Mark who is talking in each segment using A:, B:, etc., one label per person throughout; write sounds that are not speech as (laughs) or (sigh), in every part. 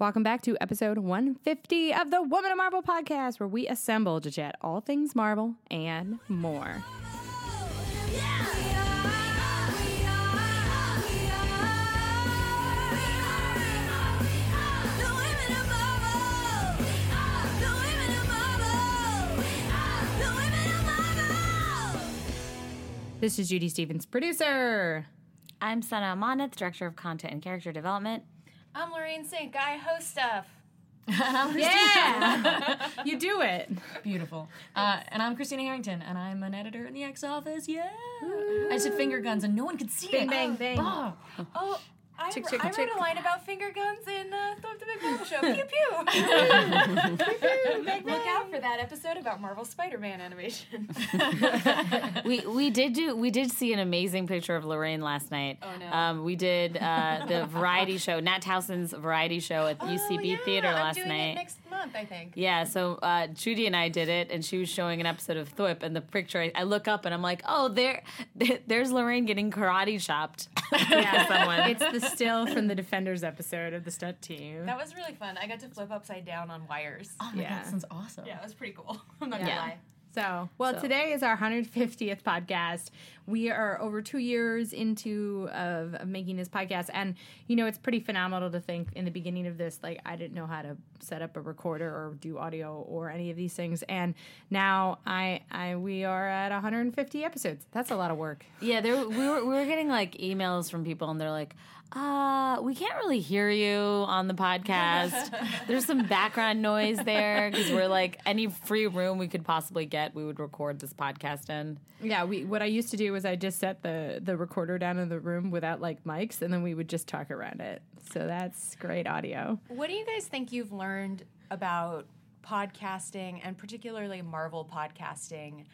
A: Welcome back to episode 150 of the Women of Marvel podcast, where we assemble to chat all things Marvel and more. This is Judy Stephens, producer.
B: I'm Sana Amanat, Director of Content and Character Development.
C: I'm Lorraine St. Guy, host stuff. (laughs)
A: Yeah, (laughs) you do it.
D: Beautiful. Uh, and I'm Christina Harrington, and I'm an editor in the X Office. Yeah. I said finger guns, and no one could see
A: Bang,
D: it.
A: bang, bang. (laughs)
D: Oh.
C: Oh, I,
A: Chick,
C: I
A: chick,
C: wrote a line about finger guns in uh, Thwip the Big Marvel Show. Pew pew. (laughs) (laughs) Look out for that episode about Marvel Spider-Man animation. (laughs)
B: we we did do we did see an amazing picture of Lorraine last night.
C: Oh, no.
B: Um, we did uh, the variety show, Nat Towsen's variety show at the UCB
C: oh, yeah,
B: Theater
C: I'm
B: last
C: doing
B: night.
C: It next month, I think.
B: Yeah, so uh, Judy and I did it, and she was showing an episode of Thwip, and the picture I, I look up and I'm like, oh, there, there's Lorraine getting karate chopped.
A: Yeah, someone. It's the still from the Defenders episode of the stunt team.
C: That was really fun. I got to flip upside down on wires.
D: Oh my
A: Yeah.
D: god, sounds awesome.
C: Yeah, it was pretty cool. (laughs) I'm not
B: Yeah.
C: gonna lie.
A: So, well,
B: So-
A: today is our 150th podcast. We are over two years into of, of making this podcast, and you know it's pretty phenomenal to think in the beginning of this, like I didn't know how to set up a recorder or do audio or any of these things, and now I, I we are at 150 episodes. That's a lot of work.
B: Yeah, there we were we were getting like emails from people, and they're like, "Uh, we can't really hear you on the podcast. (laughs) There's some background noise there because we're like any free room we could possibly get, we would record this podcast in."
A: Yeah, we what I used to do was I just set the the recorder down in the room without like mics, and then we would just talk around it. So that's great audio.
C: What do you guys think you've learned about podcasting and particularly Marvel podcasting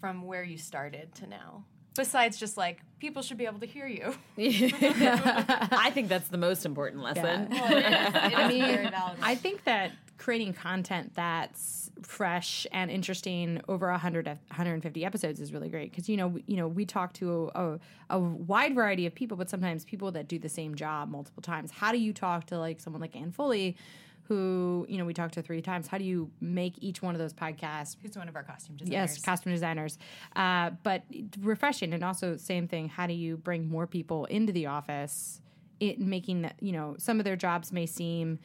C: from where you started to now? Besides just like people should be able to hear you. (laughs)
B: I think that's the most important lesson. (laughs)
C: I mean, very valid.
A: I think that creating content that's fresh and interesting over 100 150 episodes is really great because you know we, you know we talk to a, a, a wide variety of people but sometimes people that do the same job multiple times how do you talk to like someone like Ann Foley who you know we talked to three times how do you make each one of those podcasts
C: Who's one of our costume designers?
A: Yes, costume designers. Uh, but refreshing, and also same thing. How do you bring more people into the office? It making that you know some of their jobs may seem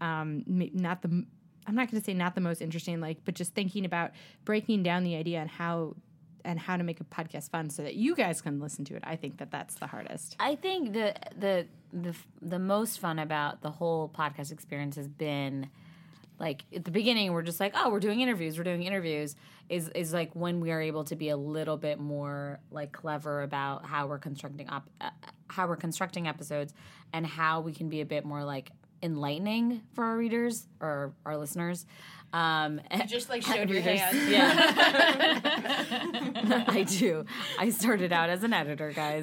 A: um, not the. I'm not going to say not the most interesting, like, but just thinking about breaking down the idea and how and how to make a podcast fun so that you guys can listen to it. I think that that's the hardest.
B: I think the the the the most fun about the whole podcast experience has been like at the beginning we're just like oh we're doing interviews we're doing interviews is is like when we are able to be a little bit more like clever about how we're constructing op- uh, how we're constructing episodes and how we can be a bit more like enlightening for our readers or our listeners um
C: You just like showed (laughs) your hand.
B: yeah. (laughs) (laughs) I do. I started out as an editor, guys.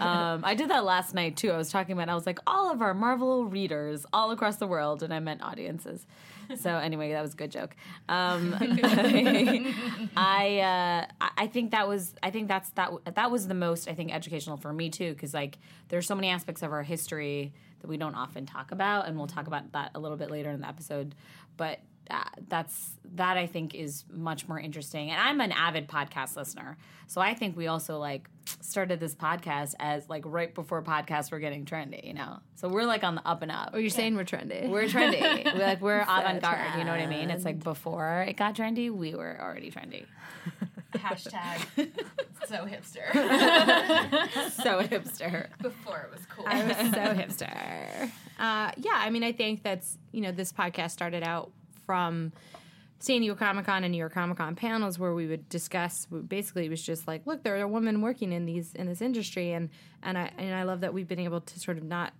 B: um, I did that last night too. I was talking about, I was like, all of our Marvel readers all across the world, and I meant audiences. (laughs) So anyway, that was a good joke. Um, (laughs) I uh, I- think that was I think that's that that was the most I think educational for me too because like there's so many aspects of our history that we don't often talk about, and we'll talk about that a little bit later in the episode. But that's that I think is much more interesting. And I'm an avid podcast listener, so I think we also like started this podcast as like right before podcasts were getting trendy, you know. So we're like on the up and up.
A: Oh, you're saying we're trendy.
B: We're trendy. (laughs) we're like we're avant garde. You know what I mean? It's like before it got trendy, we were already trendy.
C: Hashtag (laughs) so hipster. (laughs)
B: So hipster.
C: Before it was cool.
A: I was so hipster. Uh, yeah, I mean, I think that's you know this podcast started out from San Diego Comic Con and New York Comic Con panels where we would discuss. Basically, it was just like, look, there are women working in these in this industry, and and I and I love that we've been able to sort of not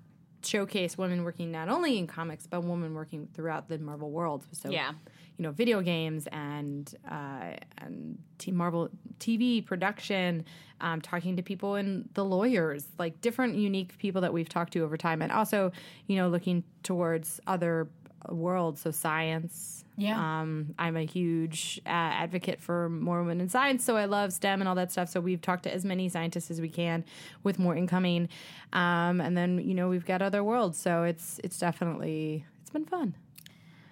A: showcase women working not only in comics but women working throughout the Marvel world. So
B: Yeah.
A: you know, video games and uh, and t- Marvel TV production, um, talking to people and the lawyers, like different unique people that we've talked to over time, and also you know looking towards other world. So science.
D: Yeah.
A: Um, I'm a huge uh, advocate for more women in science, so I love STEM and all that stuff. So we've talked to as many scientists as we can, with more incoming. Um, and then you know we've got other worlds, so it's it's definitely it's been fun.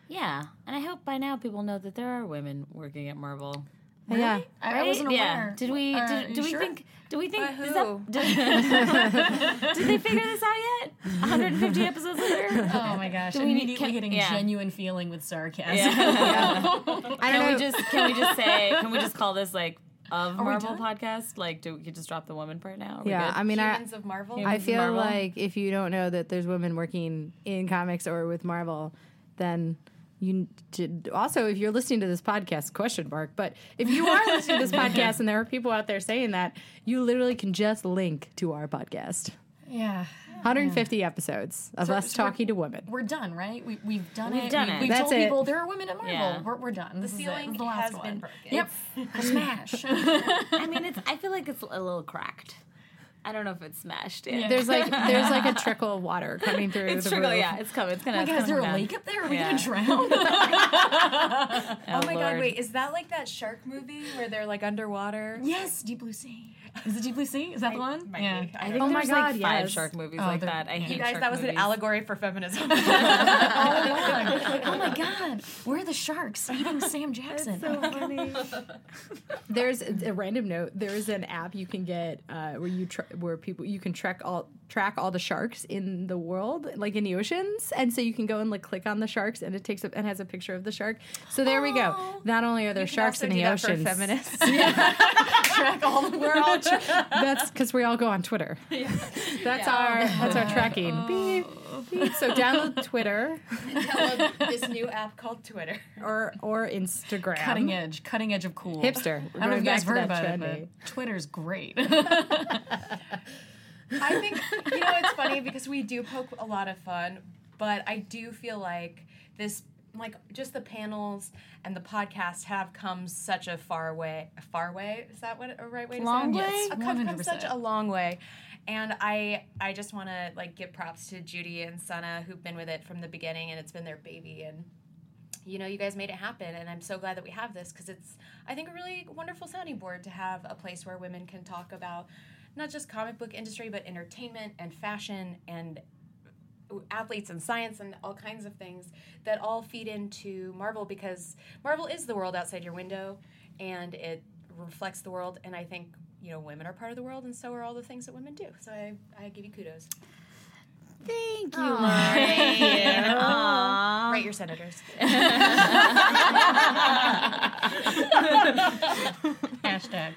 B: Yeah, and I hope by now people know that there are women working at Marvel.
A: Yeah.
D: I, I wasn't aware.
B: Yeah. Did we?
D: Uh,
B: did, do we
D: sure?
B: think? Do we think?
E: By
B: is
E: who?
B: that- did, (laughs) did they figure this out yet? 150 episodes later. (laughs)
D: Oh my gosh!
B: we need-
D: Immediately
B: can-
D: getting
B: yeah.
D: genuine feeling with sarcasm. (laughs)
A: I don't
B: Can
A: know.
B: we just? Can we just say? Can we just call this like of
D: we
B: Marvel podcast? Like, do we just drop the woman part now? Are we
A: yeah,
B: good?
A: I mean, I,
E: of Marvel.
A: I feel
B: Marvel?
A: like if you don't know that there's women working in comics or with Marvel, then you did, also if you're listening to this podcast question mark but if you are listening to this (laughs) podcast and there are people out there saying that you literally can just link to our podcast
D: yeah.
A: 150 episodes of
D: So-
A: us
D: so
A: talking to women
D: We're done, right? We, we've done
B: We've
D: it.
B: done
D: we,
B: it.
D: We've
A: That's
D: told
A: it.
D: people there are women at Marvel.
B: Yeah.
D: We're, we're done.
E: the
D: This is it. This
E: ceiling
D: is the last
E: has
D: one.
E: been broken.
D: Yep. (laughs) Smash. (laughs)
B: I mean, it's. I feel like it's a little cracked. I don't know if it's smashed yet.
D: Yeah.
A: there's like there's like a (laughs) trickle of water coming through
B: It's
A: the
B: trickle,
A: roof.
B: yeah, it's coming. It's gonna.
D: Oh my God,
B: it's
D: is there a lake up there? Are we
B: Yeah.
D: gonna drown? (laughs)
E: Oh, my god, wait, is that like that shark movie where they're like underwater?
D: yes, Deep Blue Sea. Is it Deep Blue Sea? Is that the one? yeah.
E: be. I
B: I think
A: Oh my God,
B: like five
A: yes.
B: shark movies
D: Oh,
B: like that. I
D: you
B: hate
E: You guys,
B: shark
E: that was an allegory for feminism.
D: oh my god! Oh my god! Where are the sharks eating Sam Jackson? Oh my God.
A: There's a random note. There's an app you can get uh, where you tra- where people you can track all track all the sharks in the world, like in the oceans, and so you can go and like click on the sharks, and it takes up and has a picture of the shark. So there we go. Not only are there
E: You can
A: sharks
E: also
A: in
E: do
A: the
E: that for
A: oceans,
E: feminists. (laughs)
D: Track all the
A: we're all tra- that's because we all go on Twitter. (laughs) Yeah. That's our that's our tracking. Oh. Beep, beep. So download Twitter
E: Download this new app called Twitter.
A: or or Instagram.
D: cutting edge, cutting edge of cool.
A: Hipster.
D: I don't know if you guys heard about
A: trendy.
D: it, but Twitter's great. (laughs)
E: I think you know it's funny because we do poke a lot of fun, but I do feel like this like just the panels and the podcast have come such a far way far way? Is that what a right way to
B: Long
E: say it?
B: way?
E: Yes, come, come such a long way. And I I just want to like give props to Judy and Sana who've been with it from the beginning and it's been their baby. And you know you guys made it happen and i'm so glad that we have this because it's i think a really wonderful sounding board to have a place where women can talk about not just comic book industry but entertainment and fashion and athletes and science and all kinds of things that all feed into marvel because marvel is the world outside your window and it reflects the world. And i think you know women are part of the world and so are all the things that women do. So i, I give you kudos
B: Thank you,
E: Thank you.
B: Aw.
E: write your senators (laughs)
D: Hashtag.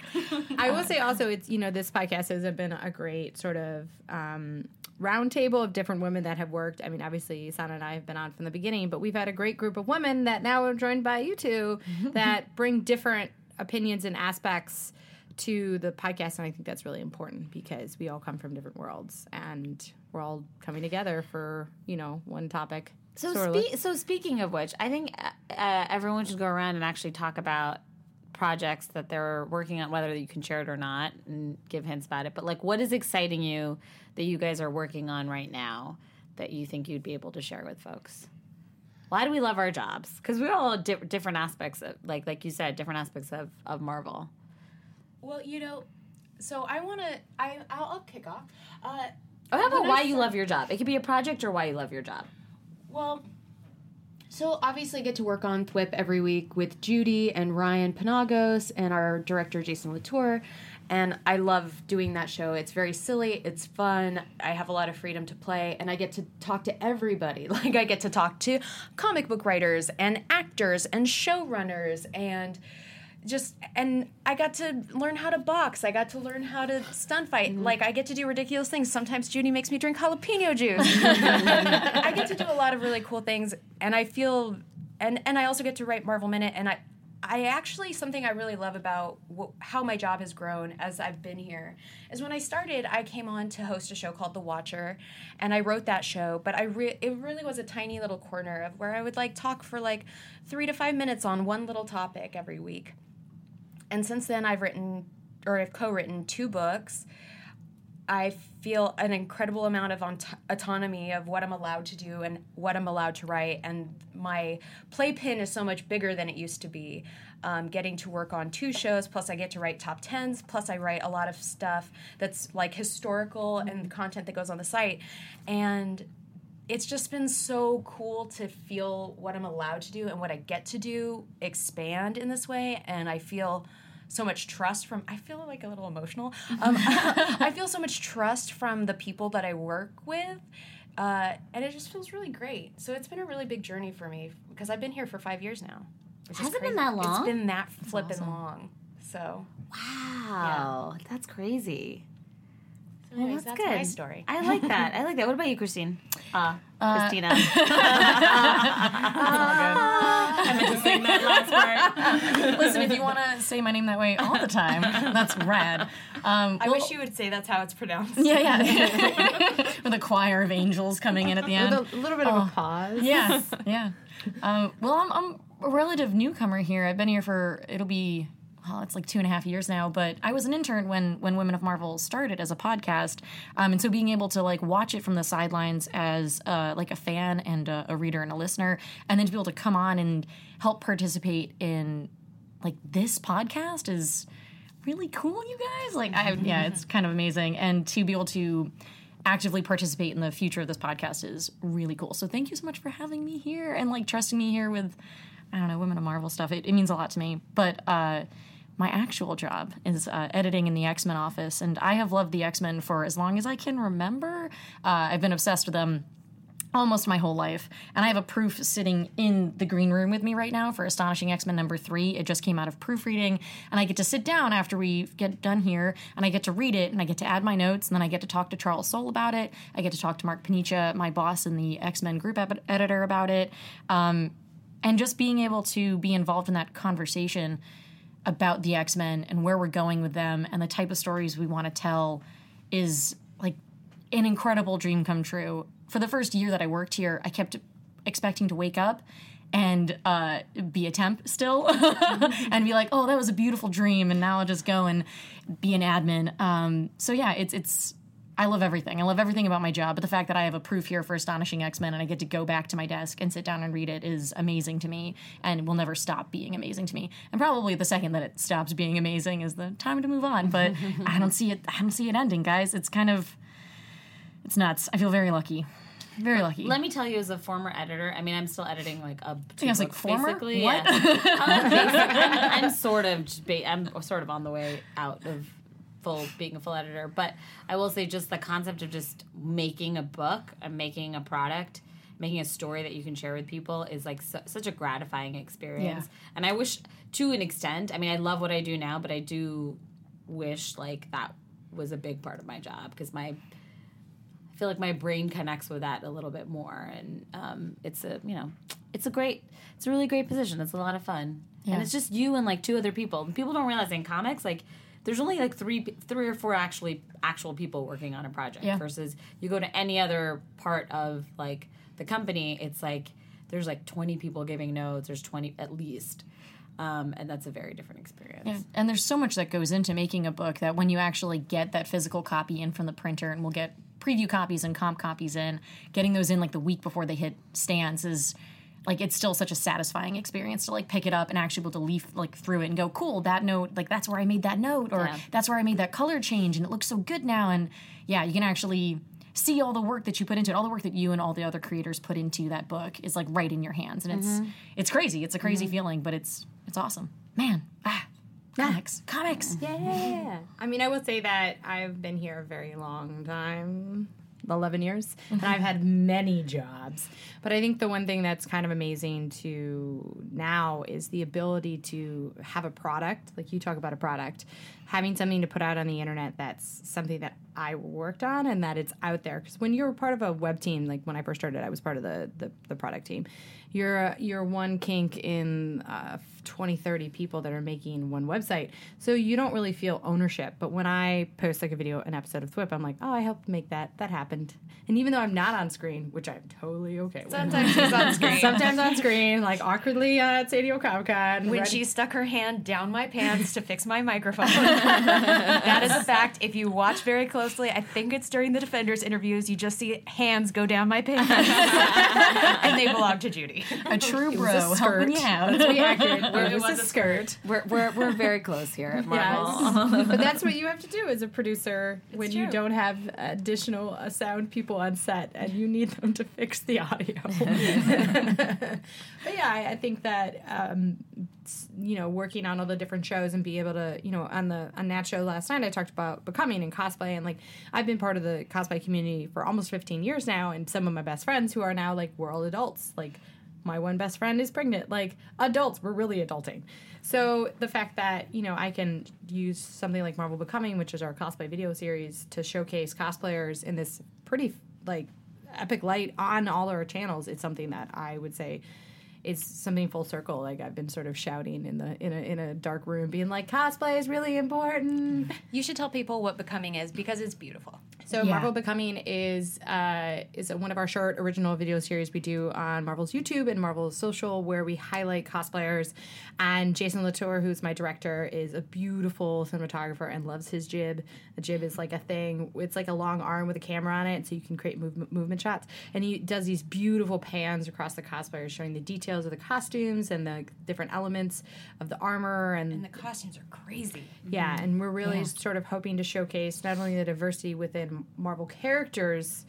A: I will say also, it's you know this podcast has been a great sort of um, roundtable of different women that have worked. I mean, obviously, Sana and I have been on from the beginning, but we've had a great group of women that now are joined by you two (laughs) that bring different opinions and aspects to the podcast, and I think that's really important because we all come from different worlds and we're all coming together for you know one topic.
B: So, spe- so speaking of which, I think uh, uh, everyone should go around and actually talk about projects that they're working on, whether you can share it or not, and give hints about it. But like, what is exciting you that you guys are working on right now that you think you'd be able to share with folks? Why do we love our jobs? Because we're all di- different aspects, of, like like you said, different aspects of of Marvel.
E: Well, you know, so I want to. I I'll, I'll kick off. Uh,
B: Or how about why you love your job? It could be a project or why you love your job.
E: well, so obviously I get to work on THWIP every week with Judy and Ryan Penagos and our director Jason Latour, and I love doing that show. It's very silly. It's fun. I have a lot of freedom to play, and I get to talk to everybody. (laughs) Like I get to talk to comic book writers and actors and showrunners and just and I got to learn how to box. I got to learn how to stunt fight. Mm-hmm. Like I get to do ridiculous things. Sometimes Judy makes me drink jalapeno juice. (laughs) I get to do a lot of really cool things, and I feel and and I also get to write Marvel Minute, and I. I actually something I really love about wh- how my job has grown as I've been here is when I started I came on to host a show called The Watcher and I wrote that show but I re- it really was a tiny little corner of where I would like talk for like 3 to 5 minutes on one little topic every week and since then I've written or I've co-written two books. I feel an incredible amount of aut- autonomy of what I'm allowed to do and what I'm allowed to write. And my playpen is so much bigger than it used to be. Um, getting to work on two shows, plus I get to write top tens, plus I write a lot of stuff that's like historical and content that goes on the site. And it's just been so cool to feel what I'm allowed to do and what I get to do expand in this way. And I feel so much trust from, I feel like a little emotional. Um, (laughs) I feel so much trust from the people that I work with. Uh, and it just feels really great. So it's been a really big journey for me because I've been here for five years now. which is
B: Has it been that long?
E: It's been that flippin' long. So,
B: Wow, that's crazy.
E: Anyways,
B: that's
E: that's, my
B: good.
E: story.
B: I like (laughs) that. I like that. What about you, Christine? Uh, Christina. (laughs) (laughs)
D: I meant to sing that last part. Listen, if you want to say my name that way all the time, that's rad. Um,
E: I
D: well-
E: wish you would say that's how it's pronounced.
D: Yeah, yeah. With a choir of angels coming in at the end.
A: With a little bit of a pause.
D: yeah, yeah. Um, well, I'm, I'm a relative newcomer here. I've been here for it'll be well, it's like two and a half years now. But I was an intern when when Women of Marvel started as a podcast, um, and so being able to like watch it from the sidelines as uh, like a fan and a, a reader and a listener, and then to be able to come on and help participate in like this podcast is really cool, you guys. Like, I (laughs) yeah, it's kind of amazing, and to be able to actively participate in the future of this podcast is really cool. So thank you so much for having me here and like trusting me here with I don't know Women of Marvel stuff. It, it means a lot to me, but. uh my actual job is uh, editing in the X Men office, and I have loved the X Men for as long as I can remember. Uh, I've been obsessed with them almost my whole life. And I have a proof sitting in the green room with me right now for Astonishing X Men number three. It just came out of proofreading. And I get to sit down after we get done here and I get to read it and I get to add my notes and then I get to talk to Charles Soule about it. I get to talk to Mark Paniccia, my boss and the X Men group ep- editor, about it. Um, and just being able to be involved in that conversation about the X Men and where we're going with them and the type of stories we want to tell is like an incredible dream come true. For the first year that I worked here, I kept expecting to wake up and uh, be a temp still (laughs) and be like, oh, that was a beautiful dream, and now I'll just go and be an admin. Um, so yeah, it's it's. I love everything. I love everything about my job, but the fact that I have a proof here for Astonishing X Men and I get to go back to my desk and sit down and read it is amazing to me and will never stop being amazing to me. And probably the second that it stops being amazing is the time to move on. But (laughs) I don't see it. I don't see it ending, guys. It's kind of it's nuts. I feel very lucky. Very lucky.
B: Let me tell you, as a former editor, I mean, I'm still editing like a. Two
D: I was like, former?
B: Basically,
D: What?
B: Yeah. (laughs) Uh, I'm, basically- I'm, I'm sort of, I'm sort of on the way out of full being a full editor, but I will say, just the concept of just making a book and making a product. Making a story that you can share with people is like su- such a gratifying experience,
D: Yeah.
B: and I wish, to an extent, I mean, I love what I do now, but I do wish like that was a big part of my job because my I feel like my brain connects with that a little bit more, and um, it's a you know, it's a great, it's a really great position. It's a lot of fun, and it's just you and like two other people. People don't realize in comics, like there's only like three, three or four actually actual people working on a project.
D: Yeah.
B: Versus you go to any other part of like the company, it's like there's like 20 people giving notes. There's 20 at least, um, and that's a very different experience.
D: Yeah, and there's so much that goes into making a book that when you actually get that physical copy in from the printer, and we'll get preview copies and comp copies in, getting those in like the week before they hit stands is like it's still such a satisfying experience to like pick it up and actually be able to leaf like through it and go, cool, that note, like that's where I made that note, or
B: Yeah.
D: that's where I made that color change, and it looks so good now, and yeah, you can actually see all the work that you put into it. All the work that you and all the other creators put into that book is like right in your hands. And it's it's crazy. It's a crazy feeling but it's it's awesome. Man ah comics comics.
A: Yeah. I mean, I will say that I've been here a very long time 11 years (laughs) and I've had many jobs. But I think the one thing that's kind of amazing to now is the ability to have a product, like you talk about a product, having something to put out on the internet that's something that I worked on and that it's out there. Because when you're part of a web team, like when I first started, I was part of the, the, the product team. You're, you're one kink in uh, 20, 30 people that are making one website. So you don't really feel ownership. But when I post like a video, an episode of Thwip, I'm like, oh, I helped make that. That happened. And even though I'm not on screen, which I'm totally okay with.
E: Sometimes she's on screen. (laughs)
A: Sometimes on screen, like awkwardly at San Diego Comic Con.
E: when
A: ready-
E: she stuck her hand down my pants to fix my microphone. (laughs) that is a fact. If you watch very closely, closely. I think it's during the Defenders interviews. You just see hands go down my pants, (laughs) and they belong to Judy.
D: A true
A: was a
D: bro helping you out.
A: Let's be accurate. It, was,
E: was
A: a
E: a
A: skirt.
B: We're, we're, we're very close here at (laughs) Marvel.
A: Yes. (laughs) but that's what you have to do as a producer when you don't have additional uh, sound people on set and you need them to fix the audio. (laughs) but yeah, I, I think that um, you know working on all the different shows and be able to you know on the on that show last night I talked about becoming and cosplay and like I've been part of the cosplay community for almost 15 years now and some of my best friends who are now like we're all adults like my one best friend is pregnant. Like adults we're really adulting. So the fact that you know i can use something like marvel becoming which is our cosplay video series to showcase cosplayers in this pretty like epic light on all our channels it's something that i would say is something full circle. Like i've been sort of shouting in the in a in a dark room being like cosplay is really important.
E: You should tell people what becoming is because it's beautiful.
A: So
D: Yeah.
A: Marvel Becoming is uh, is one of our short original video series we do on Marvel's YouTube and Marvel's social, where we highlight cosplayers. And Jason Latour, who's my director, is a beautiful cinematographer and loves his jib. The jib is like a thing; it's like a long arm with a camera on it, so you can create move- movement shots. And he does these beautiful pans across the cosplayers, showing the details of the costumes and the different elements of the armor and
E: And the costumes are crazy.
A: yeah, and we're really sort of hoping to showcase not only the diversity within Marvel characters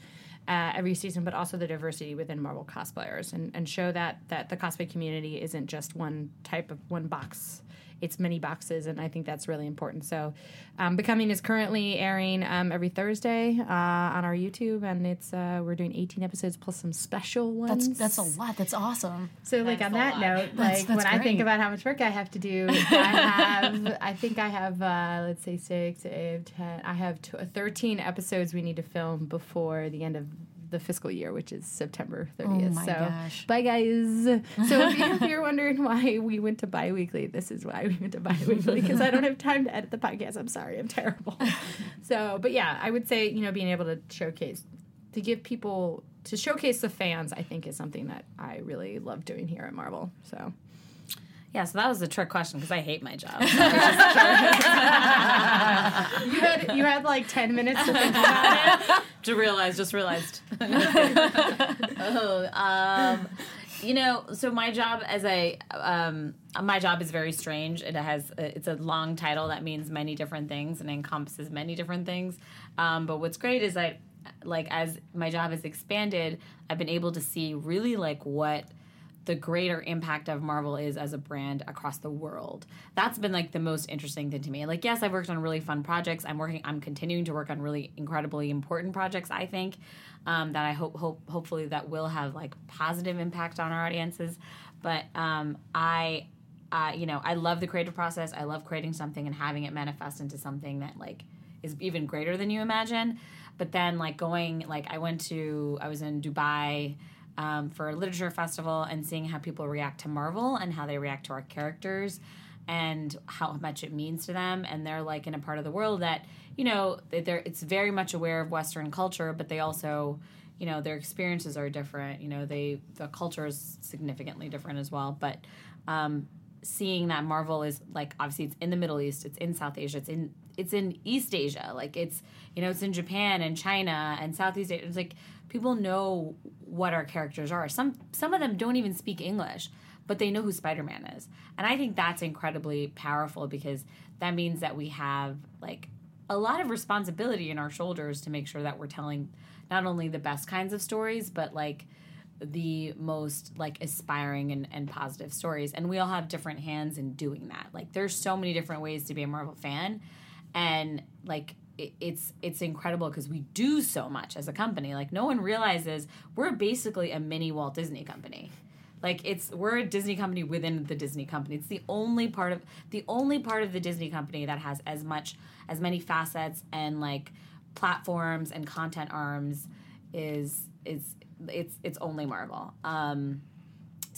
A: uh, every season, but also the diversity within Marvel cosplayers, and, and show that that the cosplay community isn't just one type of one box. It's many boxes, and I think that's really important. So, um, Becoming is currently airing um, every Thursday uh, on our YouTube, and it's uh, we're doing 18 episodes plus some special ones.
D: That's that's a lot. That's awesome.
A: So, like
E: That's
A: on that
E: lot.
A: note,
D: That's-
A: like when I think about how much work I have to do, I have, I think I have, uh, let's say six, eight, ten. I have t- thirteen episodes we need to film before the end of the fiscal year, which is September thirtieth.
D: Oh my
A: so,
D: gosh.
A: bye guys. (laughs) So if, you, if you're wondering why we went to bi-weekly, this is why we went to bi-weekly because I don't have time to edit the podcast. I'm sorry, I'm terrible. (laughs) so, but yeah, I would say you know being able to showcase to give people to showcase the fans i think is something that i really love doing here at marvel so
B: Yeah, so that was a trick question because I hate my job. (laughs) (laughs)
A: you had you had like 10 minutes to think about it (laughs)
B: to realize, just realized. oh, um, you know, so my job as a um, my job is very strange. It has it's a long title that means many different things and encompasses many different things. Um, but what's great is I like as my job has expanded, I've been able to see really like what the greater impact of Marvel is as a brand across the world. That's been like the most interesting thing to me. Like, yes, I've worked on really fun projects. I'm working. I'm continuing to work on really incredibly important projects. I think um, that I hope, hope, hopefully, that will have like positive impact on our audiences. But um, I, uh, you know, I love the creative process. I love creating something and having it manifest into something that like is even greater than you imagine. But then, like going, like I went to, I was in Dubai um, for a literature festival and seeing how people react to Marvel and how they react to our characters and how much it means to them. And they're like in a part of the world that you know they- they're it's very much aware of Western culture, but they also you know their experiences are different. You know they the culture is significantly different as well, but. Um, seeing that Marvel is like obviously it's in the Middle East, it's in South Asia, it's in it's in East Asia, like it's you know it's in Japan and China and Southeast Asia. It's like people know what our characters are. Some some of them don't even speak English, but they know who Spider Man is, and I think that's incredibly powerful because that means that we have like a lot of responsibility in our shoulders to make sure that we're telling not only the best kinds of stories, but like the most like aspiring and, and positive stories. And we all have different hands in doing that. Like there's so many different ways to be a marvel fan. And like it's it's incredible because we do so much as a company. Like no one realizes we're basically a mini walt disney company. Like it's we're a disney company within the disney company. It's the only part of the only part of the disney company that has as much as many facets and like platforms and content arms is is it's it's only Marvel. Um,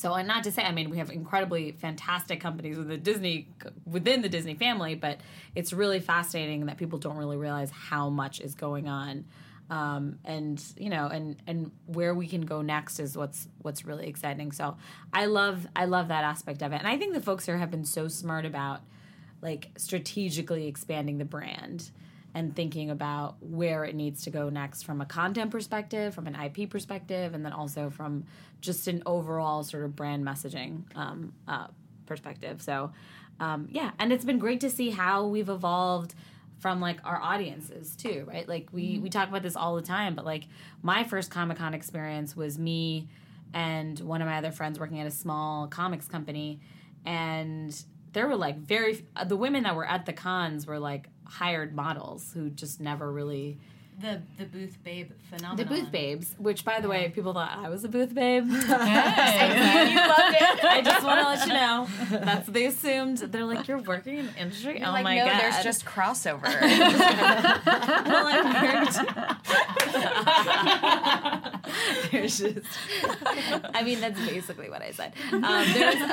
B: so and not to say, I mean, we have incredibly fantastic companies within the Disney within the Disney family, but it's really fascinating that people don't really realize how much is going on. Um, and you know, and and where we can go next is what's what's really exciting. So I love I love that aspect of it, and I think the folks here have been so smart about like strategically expanding the brand and thinking about where it needs to go next from a content perspective, from an IP perspective, and then also from just an overall sort of brand messaging um, uh, perspective. So, um, yeah, and it's been great to see how we've evolved from like our audiences too, right? Like we we talk about this all the time, but like my first Comic Con experience was me and one of my other friends working at a small comics company, and there were like very the women that were at the cons were like hired models who just never really
E: The the booth babe phenomenon.
B: the booth babes. Which, by the way, people thought I was a booth babe. (laughs)
E: you loved it.
B: I just want to let you know that's what they assumed. They're like, "You're working in the industry." oh
E: like,
B: my
E: no,
B: god! (laughs)
E: there's just crossover.
B: well, I worked. There's just. I mean, that's basically what I said. Um,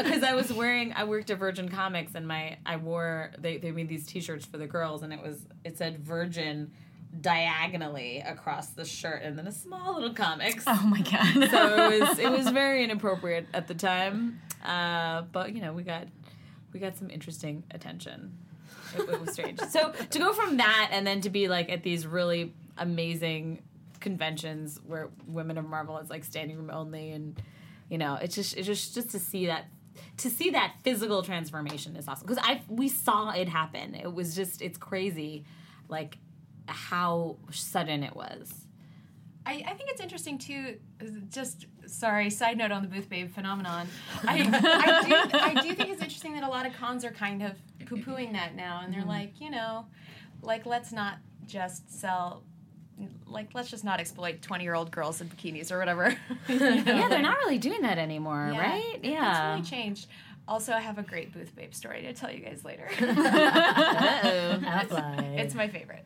B: because I was wearing, I worked at Virgin Comics, and my I wore they they made these T-shirts for the girls, and it was it said Virgin diagonally across the shirt, and then a small little comics.
D: Oh my god.
B: So it was it was (laughs) very inappropriate at the time, uh, but you know we got we got some interesting attention. It, it was strange. So to go from that and then to be like at these really amazing conventions where women of Marvel is like standing room only, and you know it's just it's just just to see that to see that physical transformation is awesome because I we saw it happen. It was just it's crazy, like how sudden it was.
E: I, I think it's interesting too. Just sorry, side note on the booth babe phenomenon. I, I do I do think it's interesting that a lot of cons are kind of poo pooing that now, and they're mm-hmm. like, you know, like let's not just sell. Like let's just not exploit twenty-year-old girls in bikinis or whatever. (laughs) You know,
B: Yeah, they're not really doing that anymore,
E: Yeah.
B: right?
E: It's
B: Yeah.
E: really changed. Also, I have a great booth babe story to tell you guys later. (laughs)
B: Uh-oh.
E: it's my favorite.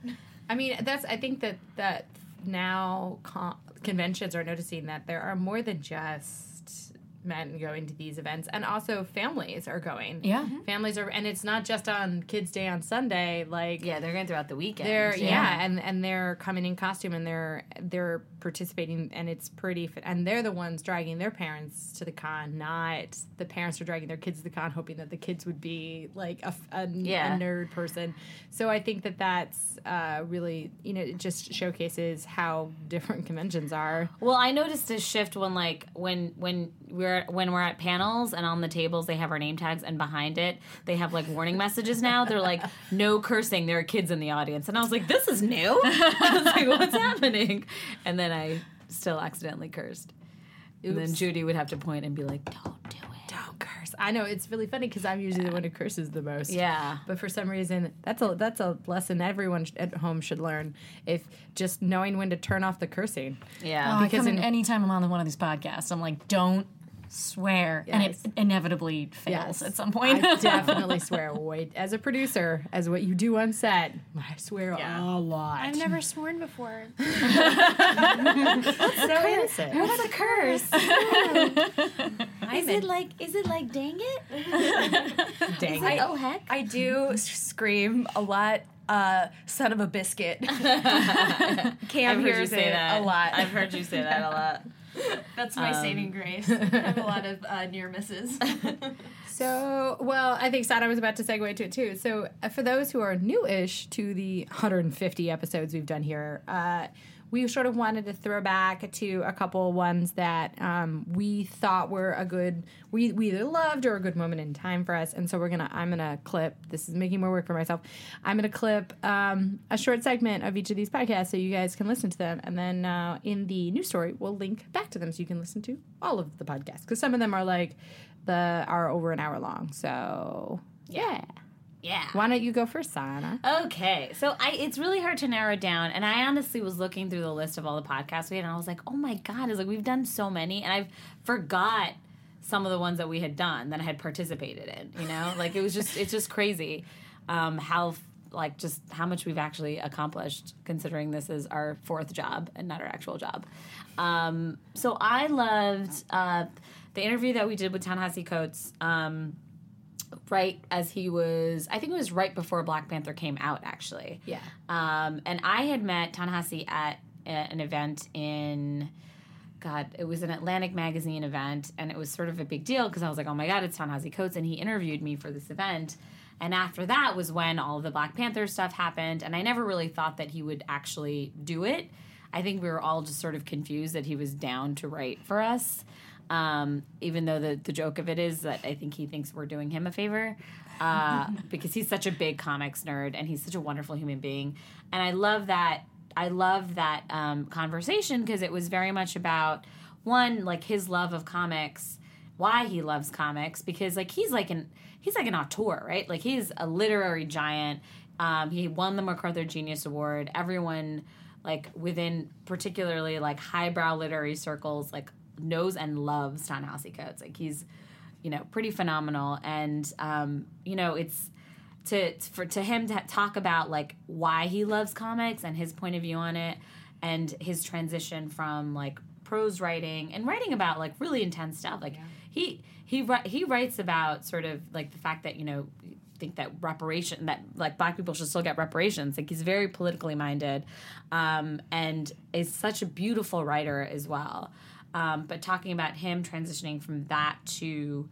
A: I mean, that's. I think that that now con- conventions are noticing that there are more than just men going to these events, and also families are going.
D: Yeah. Mm-hmm.
A: families are, and it's not just on Kids Day on Sunday. Like,
B: Yeah, they're going throughout the weekend.
A: they're yeah. and and they're coming in costume and they're they're participating and it's pretty and they're the ones dragging their parents to the con not the parents are dragging their kids to the con hoping that the kids would be like a, a-
B: Yeah.
A: a nerd person so i think that that's uh, really you know it just showcases how different (laughs) conventions are
B: Well, I noticed a shift when like when when we're when we're at panels and on the tables they have our name tags and behind it they have like warning messages now. They're like no cursing. There are kids in the audience, and I was like, this is new. (laughs) I was like, what's happening? And then I still accidentally cursed. And then Judy would have to point and be like, don't do it.
A: don't curse i know it's really funny because i'm usually the one who curses the most
B: Yeah.
A: But for some reason, that's a that's a lesson everyone sh- at home should learn. If just knowing when to turn off the cursing.
B: Yeah.
D: Oh,
A: Because
D: come in
A: in-
D: anytime I'm on one of these podcasts, I'm like, don't swear, and it inevitably fails
A: Yes.
D: at some point.
A: I (laughs) definitely swear. Wait, as a producer, as what you do on set, I swear a lot.
E: I've never sworn before. (laughs)
B: What's a curse? (laughs) is it like is it like dang it?
A: Dang
E: I-
A: it.
B: Oh heck.
E: I do scream a lot. Uh, son of a biscuit. Cam
B: I've heard you
E: hears
B: say
E: it
B: that
E: a lot.
B: I've heard you say that a lot. (laughs)
E: That's my saving grace. (laughs) I have a lot of uh, near misses. (laughs)
A: So, well, I think Sana was about to segue to it too. So, uh, for those who are new-ish to the 150 episodes we've done here, uh, we sort of wanted to throw back to a couple ones that um, we thought were a good, we, we either loved or a good moment in time for us. And so we're gonna, I'm gonna clip. This is making more work for myself. I'm gonna clip um, a short segment of each of these podcasts so you guys can listen to them, and then uh, in the news story we'll link back to them so you can listen to all of the podcasts because some of them are like the are over an hour long. So yeah.
B: Yeah.
A: Why don't you go first, Sana?
B: Okay, so I it's really hard to narrow down, and I honestly was looking through the list of all the podcasts we had, and I was like, oh my god, it's like we've done so many, and I've forgot some of the ones that we had done that I had participated in. You know, (laughs) like it was just it's just crazy um, how like just how much we've actually accomplished considering this is our fourth job and not our actual job. Um, so I loved uh, the interview that we did with Ta-Nehisi Coates. Um, right as he was i think it was right before black panther came out actually
A: Yeah.
B: um, and i had met Ta-Nehisi at a, an event in god it was an atlantic magazine event and it was sort of a big deal because i was like oh my god it's Ta-Nehisi coates and he interviewed me for this event And after that was when all the Black Panther stuff happened, and I never really thought that he would actually do it. I think we were all just sort of confused that he was down to write for us. Um, even though the, the joke of it is that I think he thinks we're doing him a favor uh, (laughs) because he's such a big comics nerd and he's such a wonderful human being. And I love that. I love that um, conversation because it was very much about one like his love of comics, why he loves comics because like he's like an he's like an auteur, right? Like he's a literary giant. Um, he won the MacArthur Genius Award. Everyone like within particularly like highbrow literary circles like knows and loves Ta-Nehisi Coates. Like he's, you know, pretty phenomenal. And um, you know, it's to for to him to talk about like why he loves comics and his point of view on it and his transition from like prose writing and writing about like really intense stuff. Like he he he writes about sort of like the fact that, you know, think that reparation that like black people should still get reparations like he's very politically minded um, and is such a beautiful writer as well um, but talking about him transitioning from that to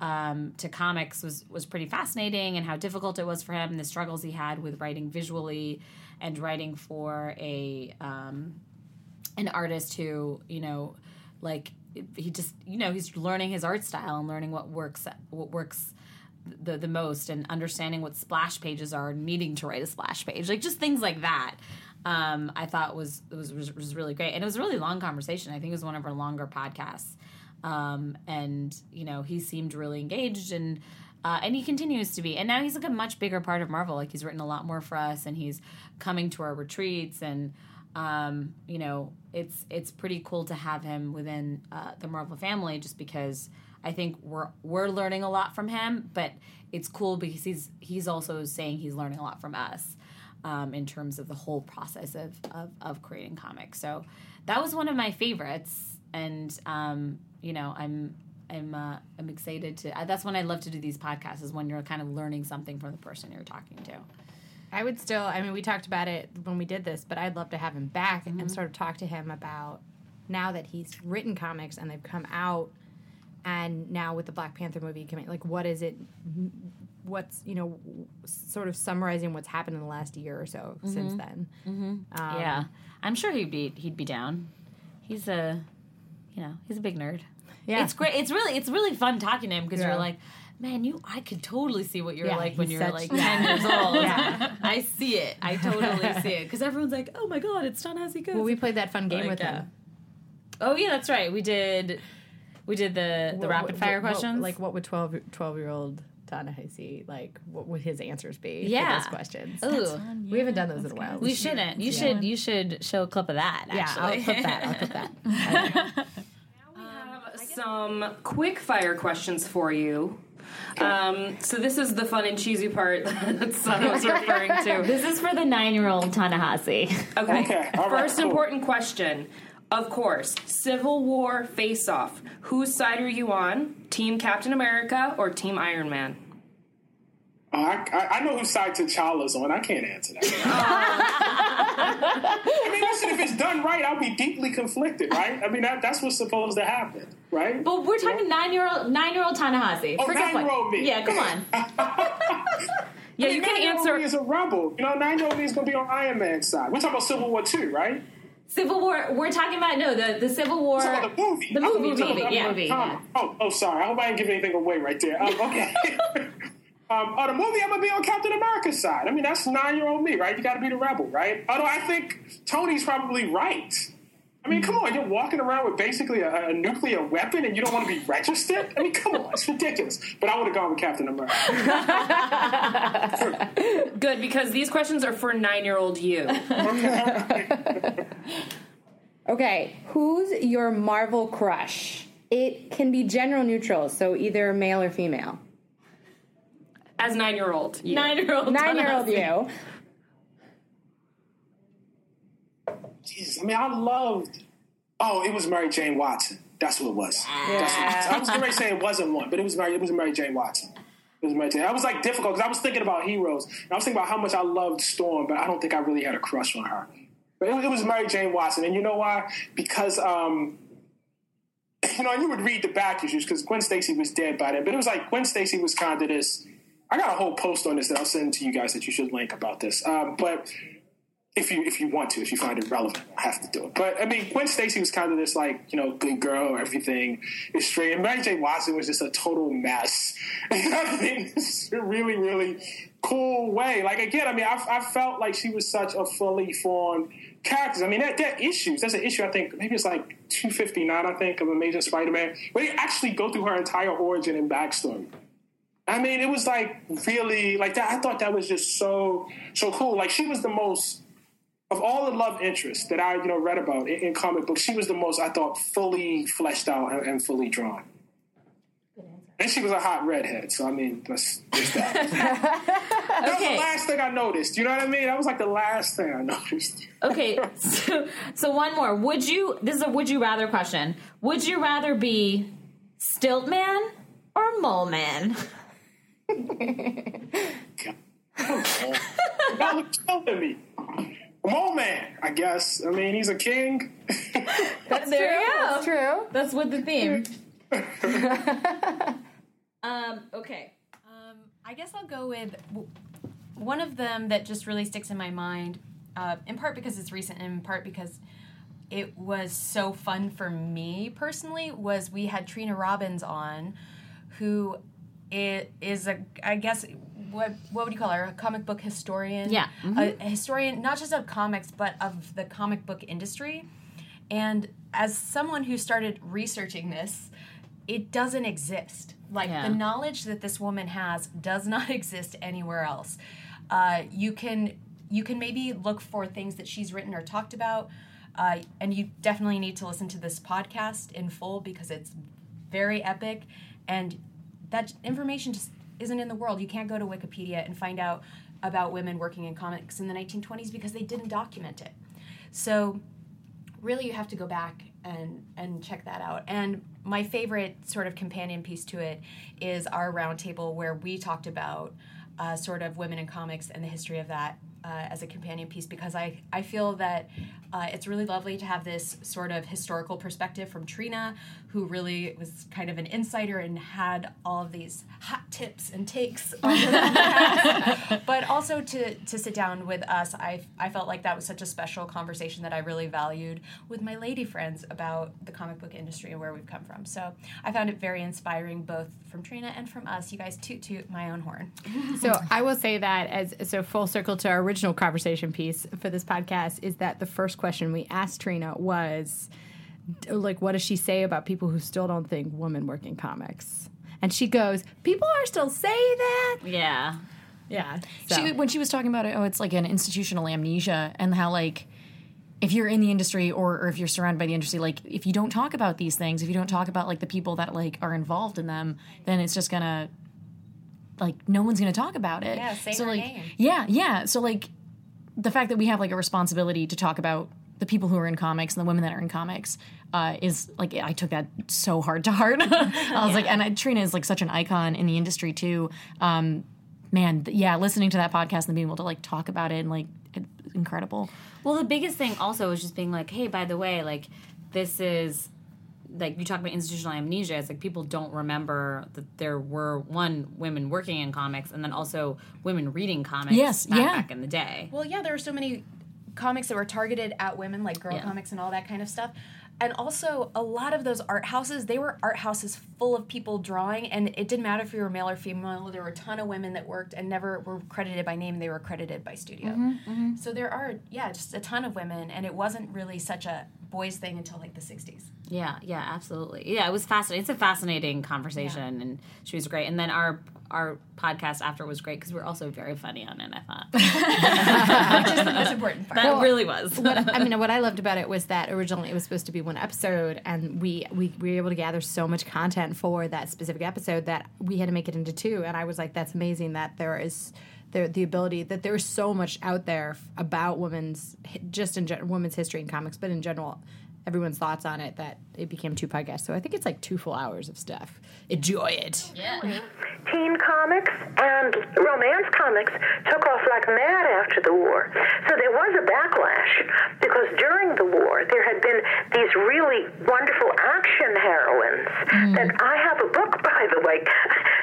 B: um, to comics was was pretty fascinating and how difficult it was for him and the struggles he had with writing visually and writing for a um, an artist who you know like he just you know he's learning his art style and learning what works what works the the most and understanding what splash pages are needing to write a splash page like just things like that um, I thought was, was was really great. And it was a really long conversation. I think it was one of our longer podcasts. Um, and you know he seemed really engaged and uh, and he continues to be. And now he's like a much bigger part of Marvel. Like he's written a lot more for us and he's coming to our retreats and um, you know it's it's pretty cool to have him within uh, the Marvel family just because I think we're we're learning a lot from him, but it's cool because he's he's also saying he's learning a lot from us um, in terms of the whole process of, of, of creating comics. So that was one of my favorites, and um, you know I'm I'm uh, I'm excited to. Uh, that's when I love to do these podcasts is when you're kind of learning something from the person you're talking to.
A: I would still, I mean, we talked about it when we did this, but I'd love to have him back and sort of talk to him about now that he's written comics and they've come out, and now with the Black Panther movie coming, like, what is it? What's, you know, sort of summarizing what's happened in the last year or so since then. Um,
B: yeah, I'm sure he'd be he'd be down. He's a, you know, he's a big nerd.
A: Yeah.
B: it's great. It's really it's really fun talking to him because
A: Yeah.
B: you're like, man, you I could totally see what you're
A: Yeah,
B: like when you're like ten years old.
A: Yeah. (laughs)
B: I see it. I totally see it because everyone's like, oh my god, it's Ta-Nehisi Coates.
A: Well, we played that fun game
B: Like,
A: with
B: uh,
A: him.
B: oh yeah, that's right. We did. We did the the
A: What-
B: rapid fire
A: what-
B: questions.
A: like, what would 12, 12 year old Ta-Nehisi, like, what would his answers be
B: Yeah.
A: for those questions?
B: Ooh,
A: we haven't done those in a while.
B: we shouldn't. You should. You should show a clip of that.
A: Yeah,
B: Actually.
A: I'll clip that. I'll clip that. (laughs)
F: Now we have some quick fire questions for you. Um, so this is the fun and cheesy part (laughs) that Son was referring to. (laughs)
B: This is for the nine year old Ta-Nehisi.
F: Okay.
G: Okay, all right,
F: First
G: cool.
F: important question. Of course, Civil War face off. Whose side are you on? Team Captain America or Team Iron Man?
G: Uh, I, I, I know whose side T'Challa's on. I can't answer that. (laughs) I mean, listen, if it's done right, I'll be deeply conflicted, right? I mean, that, that's what's supposed to happen, right?
B: But we're talking nine year old nine year old Ta-Nehisi.
G: Oh,
B: Forget
G: nine-year-old me.
B: Yeah, come on. (laughs)
F: Yeah, you can answer.
G: me is a rebel. You know, nine-year-old me is going to be on Iron Man's side. We're talking about Civil War Two, right?
B: Civil War. We're talking about no the the Civil War.
G: We're talking about the movie.
B: The movie, movie, yeah. movie.
G: Oh, oh, sorry. I hope I didn't give anything away right there. Um, okay. (laughs) um, oh, the movie, I'm gonna be on Captain America's side. I mean, that's nine-year-old me, right? You got to be the rebel, right? Although I think Tony's probably right. I mean, come on, you're walking around with basically a, a nuclear weapon and you don't want to be registered? I mean, come on, it's ridiculous. But I would have gone with Captain America. (laughs)
F: Good, because these questions are for nine-year-old you. (laughs)
C: Okay, who's your Marvel crush? It can be general neutral, so either male or female.
F: As nine-year-old.
B: Nine year old.
C: Nine year old you.
G: Jesus, I mean, I loved. Oh, it was Mary Jane Watson. That's what it was. That's what it was. I was going to say it wasn't one, but it was Mary. It was Mary Jane Watson. It was Mary Jane. I was like difficult because I was thinking about heroes. And I was thinking about how much I loved Storm, but I don't think I really had a crush on her. But it, it was Mary Jane Watson, and you know why? Because um, you know, you would read the back issues because Gwen Stacy was dead by then. But it was like Gwen Stacy was kind of this. I got a whole post on this that I'll send to you guys that you should link about this. Um, but if you if you want to, if you find it relevant, I have to do it. But I mean, Gwen Stacy was kind of this like you know good girl, everything is straight, and Mary J. Watson was just a total mess. (laughs) I mean, (laughs) a really really cool way. Like again, I mean, I, I felt like she was such a fully formed character. I mean, that, that issues. That's an issue. I think maybe it's like two fifty nine. I think of Amazing Spider-Man, where they actually go through her entire origin and backstory. I mean, it was like really like that. I thought that was just so so cool. Like she was the most of all the love interests that I you know read about in, in comic books. She was the most I thought fully fleshed out and, and fully drawn. And she was a hot redhead, so I mean, that's just that. (laughs) that was
B: Okay.
G: the last thing I noticed. You know what I mean? That was like the last thing I (laughs) noticed.
B: Okay, so, so one more. Would you? This is a would you rather question. Would you rather be stilt man or mole man?
G: That looks so to me. Mole man, I guess. I mean, he's a king.
B: That's there you go.
C: That's true.
B: That's with the theme. (laughs) um. Okay.
E: Um, I guess I'll go with one of them that just really sticks in my mind, uh, in part because it's recent, and in part because it was so fun for me personally. Was we had Trina Robbins on, who i- is a I guess what what would you call her? A comic book historian.
B: Yeah.
E: A, a historian not just of comics but of the comic book industry. And as someone who started researching this, it doesn't exist. Like
B: Yeah.
E: the knowledge that this woman has does (laughs) not exist anywhere else. Uh, you can you can maybe look for things that she's written or talked about, uh, and you definitely need to listen to this podcast in full because it's very epic, and that information just isn't in the world. You can't go to Wikipedia and find out about women working in comics in the 1920s because they didn't document it. So really you have to go back and and check that out and my favorite sort of companion piece to it is our roundtable where we talked about uh, sort of women in comics and the history of that uh, as a companion piece because I, I feel that uh, it's really lovely to have this sort of historical perspective from Trina, who really was kind of an insider and had all of these hot tips and takes on the past. (laughs) but also to, to sit down with us, I, I felt like that was such a special conversation that I really valued with my lady friends about the comic book industry and where we've come from. So I found it very inspiring, both from Trina and from us. You guys toot toot my own horn.
A: So I will say that as so full circle to our original conversation piece for this podcast is that the first question we asked Trina was like, what does she say about people who still don't think women work in comics? And she goes, people are still saying that.
B: Yeah.
A: Yeah. So.
D: She, when she was talking about it, oh, it's like an institutional amnesia, and how like if you're in the industry or, or if you're surrounded by the industry, like if you don't talk about these things, if you don't talk about like the people that like are involved in them, then it's just gonna like no one's gonna talk about it.
E: Yeah, say
D: so
E: her
D: like
E: name.
D: yeah, yeah. So like the fact that we have like a responsibility to talk about the people who are in comics and the women that are in comics uh, is like I took that so hard to heart. (laughs) I was like, and Trina is like such an icon in the industry too. Um, man, th- yeah, listening to that podcast and being able to like talk about it and like incredible.
B: Well, the biggest thing also is just being like, hey, by the way, like this is like you talk about institutional amnesia. It's like people don't remember that there were one women working in comics, and then also women reading comics.
D: Yes,
B: back,
D: yeah.
B: back in the day.
E: Well, yeah, there were so many comics that were targeted at women, like girl
B: Yeah.
E: comics and all that kind of stuff. And also, a lot of those art houses, they were art houses full of people drawing, and it didn't matter if you were male or female. There were a ton of women that worked and never were credited by name, they were credited by studio. Mm-hmm, mm-hmm. So there are, yeah, just a ton of women, and it wasn't really such a boys' thing until like the 60s.
B: Yeah, yeah, absolutely. Yeah, it was fascinating. It's a fascinating conversation, and she was great. And then our our podcast after was great because we were also very funny on it. I thought (laughs)
E: Which is the most important part.
B: that really was. (laughs)
A: what, I mean, what I loved about it was that originally it was supposed to be one episode, and we, we we were able to gather so much content for that specific episode that we had to make it into two. And I was like, that's amazing that there is there the ability that there is so much out there about women's just in gen- women's history in comics, but in general. Everyone's thoughts on it that it became two podcasts. So I think it's like two full hours of stuff. Enjoy it. Yeah.
H: teen comics and romance comics took off like mad after the war. So there was a backlash because during the war there had been these really wonderful action heroines. Mm. That I have a book, by the way.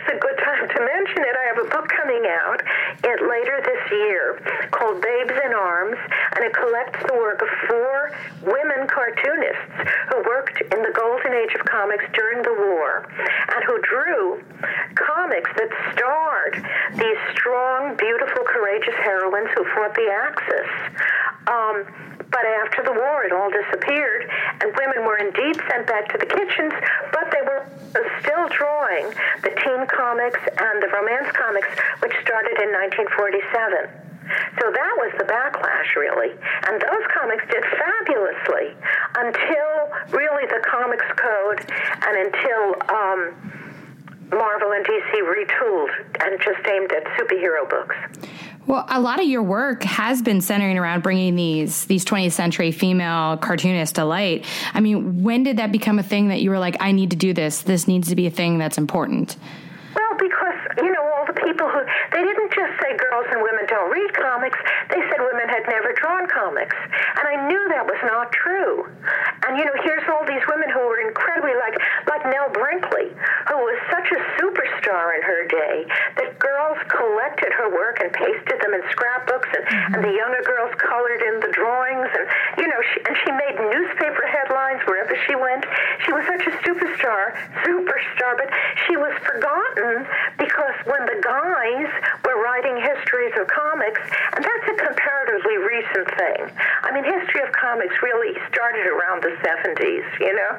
H: A good time to mention it. I have a book coming out it later this year called Babes in Arms, and it collects the work of four women cartoonists who worked in the golden age of comics during the war and who drew comics that starred these strong, beautiful, courageous heroines who fought the Axis. Um, but after the war, it all disappeared, and women were indeed sent back to the kitchens, but they were still drawing the teen comics and the romance comics, which started in 1947. So that was the backlash, really. And those comics did fabulously until really the Comics Code and until um, Marvel and DC retooled and just aimed at superhero books.
A: Well, a lot of your work has been centering around bringing these these 20th century female cartoonists to light. I mean, when did that become a thing that you were like, I need to do this. This needs to be a thing that's important.
H: Well, because, you know, all the people who, they didn't just say girls and women don't read comics, they said women had never drawn comics. And I knew that was not true. And, you know, here's all these women who were incredibly, like, like Nell Brinkley, who was such a superstar in her day girls collected her work and pasted them in scrapbooks, and, and the mm-hmm. younger girls colored in the drawings. And, you know, she, and she made newspaper headlines wherever she went. She was such a superstar, superstar, but she was forgotten because when the guys were writing histories of comics, and that's a comparatively recent thing. I mean, history of comics really started around the 70s, you know?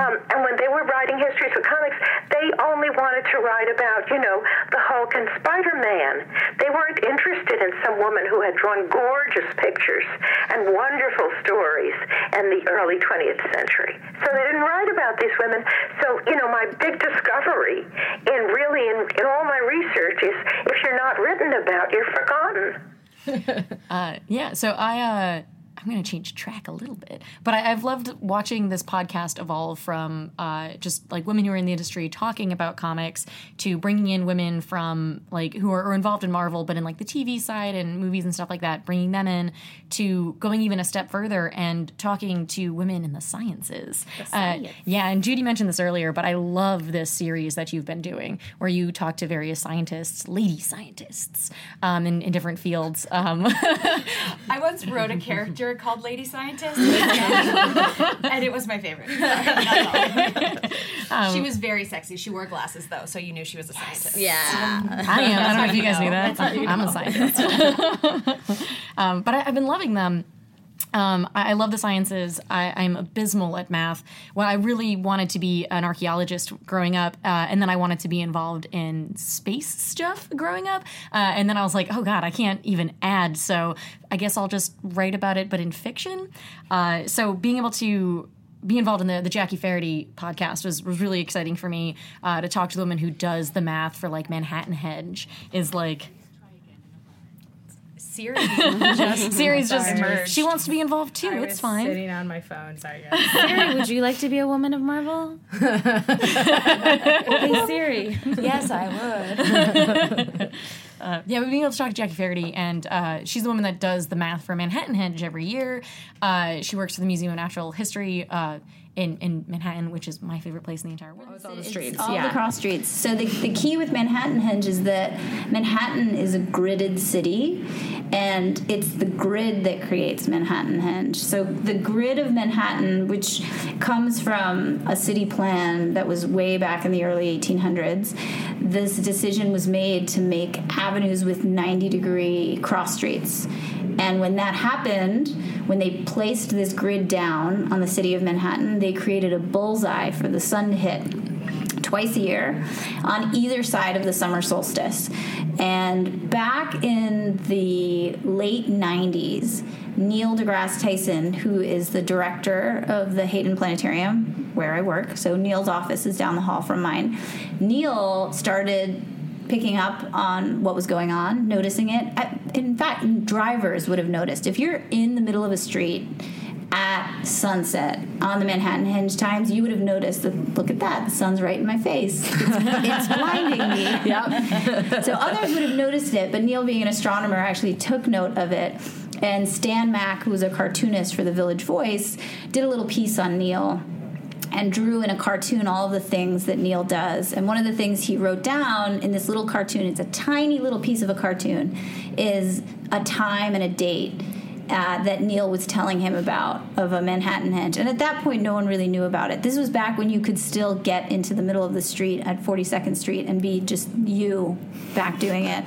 H: Um, and when they were writing histories of comics, they only wanted to write about, you know, the Hulk and Spider Man. They weren't interested in some woman who had drawn gorgeous pictures and wonderful stories in the early 20th century. So they didn't write about these women. So, you know, my big discovery in really in, in all my research is if you're not written about, you're forgotten. (laughs)
D: Uh, yeah, so I uh, I'm going to change track a little bit, but I, I've loved watching this podcast evolve from uh, just like women who are in the industry talking about comics to bringing in women from like who are, are involved in Marvel, but in like the TV side and movies and stuff like that, bringing them in to going even a step further and talking to women in the sciences. Uh, yeah, and Judy mentioned this earlier, but I love this series that you've been doing where you talk to various scientists, lady scientists, um, in, in different fields. Um, (laughs)
E: I once wrote a character called Lady Scientist, and it was my favorite. Sorry, that's (laughs) she was very sexy. She wore glasses though, so you knew she was a scientist.
A: Yeah.
D: I am. I don't know if you guys knew that. I'm a scientist. (laughs) um, but I, I've been loving them. Um, I, I love the sciences. I, I'm abysmal at math. Well, I really wanted to be an archaeologist growing up, uh, and then I wanted to be involved in space stuff growing up. Uh, and then I was like, oh God, I can't even add. So I guess I'll just write about it, but in fiction. Uh, so being able to be involved in the, the Jackie Faherty podcast was, was really exciting for me. Uh, to talk to the woman who does the math for like Manhattan Henge is like
E: Siri (laughs) just (laughs)
D: Siri's just
E: emerged.
D: she wants to be involved too. it's fine.
A: Sitting on my phone. Sorry, guys. (laughs)
B: Siri, would you like to be a woman of Marvel? hey Siri. yes, I would.
D: Uh, yeah, we've been able to talk to Jackie Faherty, and uh, she's the woman that does the math for Manhattan Henge every year. Uh, she works for the Museum of Natural History uh, in, in Manhattan, which is my favorite place in the entire world.
A: Oh, all the streets.
I: all
A: yeah.
I: the cross streets. So the, the key with Manhattan Henge is that Manhattan is a gridded city, and it's the grid that creates Manhattan Henge. So the grid of Manhattan, which comes from a city plan that was way back in the early 1800s, this decision was made to make avenues with 90 degree cross streets. And when that happened, when they placed this grid down on the city of Manhattan, they created a bullseye for the sun to hit twice a year on either side of the summer solstice. And back in the late 90s, Neil deGrasse Tyson, who is the director of the Hayden Planetarium, where I work, so Neil's office is down the hall from mine, Neil started picking up on what was going on, noticing it. In fact, drivers would have noticed. If you're in the middle of a street at sunset on the Manhattan Henge Times, you would have noticed that. Look at that, the sun's right in my face. It's, it's (laughs) blinding me. Yep. So others would have noticed it, but Neil, being an astronomer, actually took note of it. And Stan Mack, who was a cartoonist for the Village Voice, did a little piece on Neil and drew in a cartoon all of the things that Neil does. And one of the things he wrote down in this little cartoon, it's a tiny little piece of a cartoon, is a time and a date. Uh, that Neil was telling him about of a Manhattan Henge. And at that point, no one really knew about it. This was back when you could still get into the middle of the street at 42nd Street and be just you back doing it.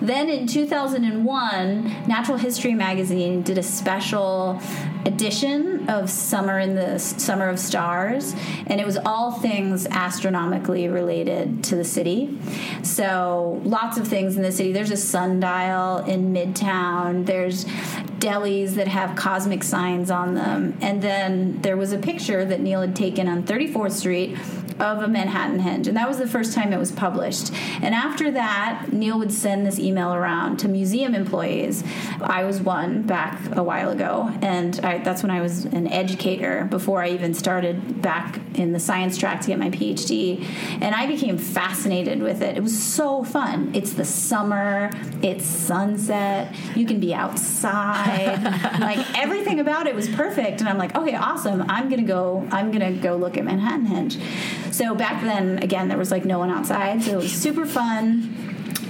I: Then in 2001, Natural History Magazine did a special edition of Summer in the Summer of Stars, and it was all things astronomically related to the city. So lots of things in the city. There's a sundial in Midtown. There's delis that have cosmic signs on them, and then there was a picture that Neil had taken on 34th Street of a Manhattan Henge. and that was the first time it was published. And after that, Neil would send this email around to museum employees. I was one back a while ago, and I, that's when I was an educator before I even started back in the science track to get my PhD. And I became fascinated with it. It was so fun. It's the summer, it's sunset, you can be outside. (laughs) like everything about it was perfect. And I'm like, okay, awesome. I'm gonna go, I'm gonna go look at Manhattan Henge. So back then, again, there was like no one outside, so it was super fun.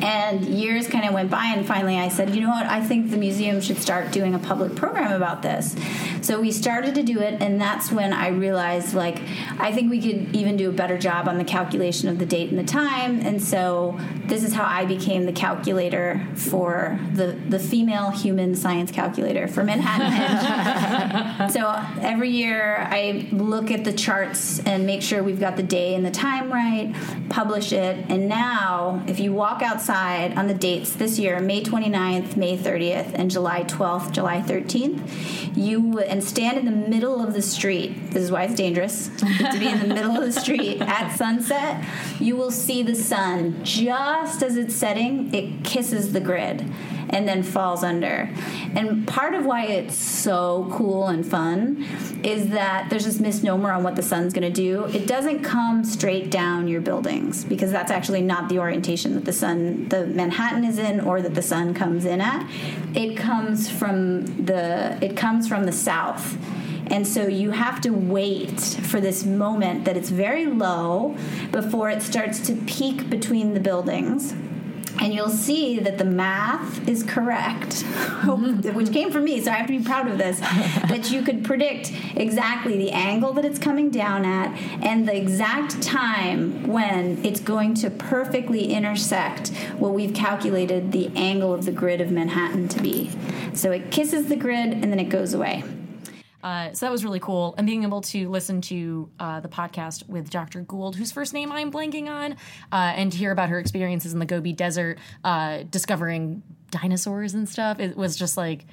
I: And years kind of went by, and finally I said, you know what, I think the museum should start doing a public program about this. So we started to do it, and that's when I realized, like, I think we could even do a better job on the calculation of the date and the time. And so this is how I became the calculator for the, the female human science calculator for Manhattan (laughs) so every year I look at the charts and make sure we've got the day and the time right, publish it, and now if you walk outside on the dates this year, May 29th, May 30th, and July 12th, July 13th, you and stand in the middle of the street. This is why it's dangerous (laughs) to be in the middle of the street at sunset. You will see the sun just as it's setting. It kisses the grid and then falls under. And part of why it's so cool and fun is that there's this misnomer on what the sun's going to do. It doesn't come straight down your buildings because that's actually not the orientation that the sun, the Manhattan is in, or that the sun comes in at. It comes from the it comes from the south. And so you have to wait for this moment that it's very low before it starts to peak between the buildings and you'll see that the math is correct, (laughs) which came from me, so I have to be proud of this. (laughs) that you could predict exactly the angle that it's coming down at and the exact time when it's going to perfectly intersect what we've calculated the angle of the grid of Manhattan to be. So it kisses the grid and then it goes away.
D: Uh, so that was really cool. And being able to listen to uh, the podcast with Dr. Gould, whose first name I'm blanking on, uh, and to hear about her experiences in the Gobi Desert, uh, discovering dinosaurs and stuff, it was just like,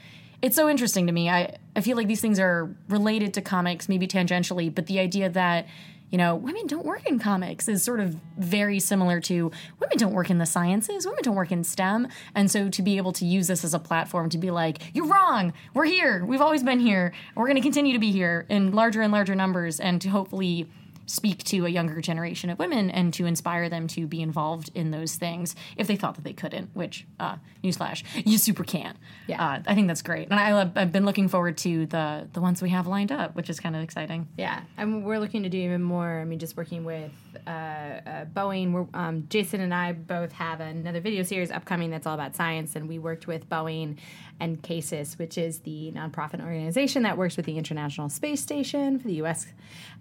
D: it's so interesting to me. I, I feel like these things are related to comics, maybe tangentially, but the idea that you know, women don't work in comics is sort of very similar to women don't work in the sciences, women don't work in STEM. And so to be able to use this as a platform to be like, you're wrong, we're here, we've always been here, we're going to continue to be here in larger and larger numbers, and to hopefully speak to a younger generation of women and to inspire them to be involved in those things if they thought that they couldn't, which, uh, newsflash, you super can.
A: Yeah.
D: Uh, I think that's great. And I, I've been looking forward to the, the ones we have lined up, which is kind of exciting.
A: Yeah, and we're looking to do even more. I mean, just working with uh, uh, Boeing. We're, um, Jason and I both have another video series upcoming that's all about science, and we worked with Boeing and CASIS, which is the nonprofit organization that works with the International Space Station for the U.S.,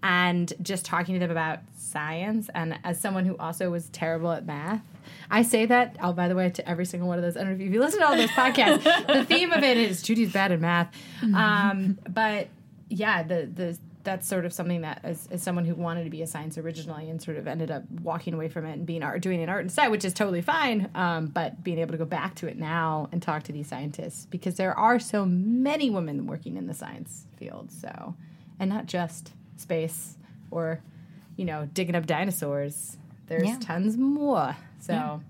A: and just talking to them about science. And as someone who also was terrible at math, I say that, oh, by the way, to every single one of those interviews. If you listen to all those podcasts, (laughs) the theme of it is Judy's bad at math. Um, but yeah, the the that's sort of something that as, as someone who wanted to be a science originally and sort of ended up walking away from it and being art doing an art instead which is totally fine um, but being able to go back to it now and talk to these scientists because there are so many women working in the science field so and not just space or you know digging up dinosaurs there's
D: Yeah.
A: tons more so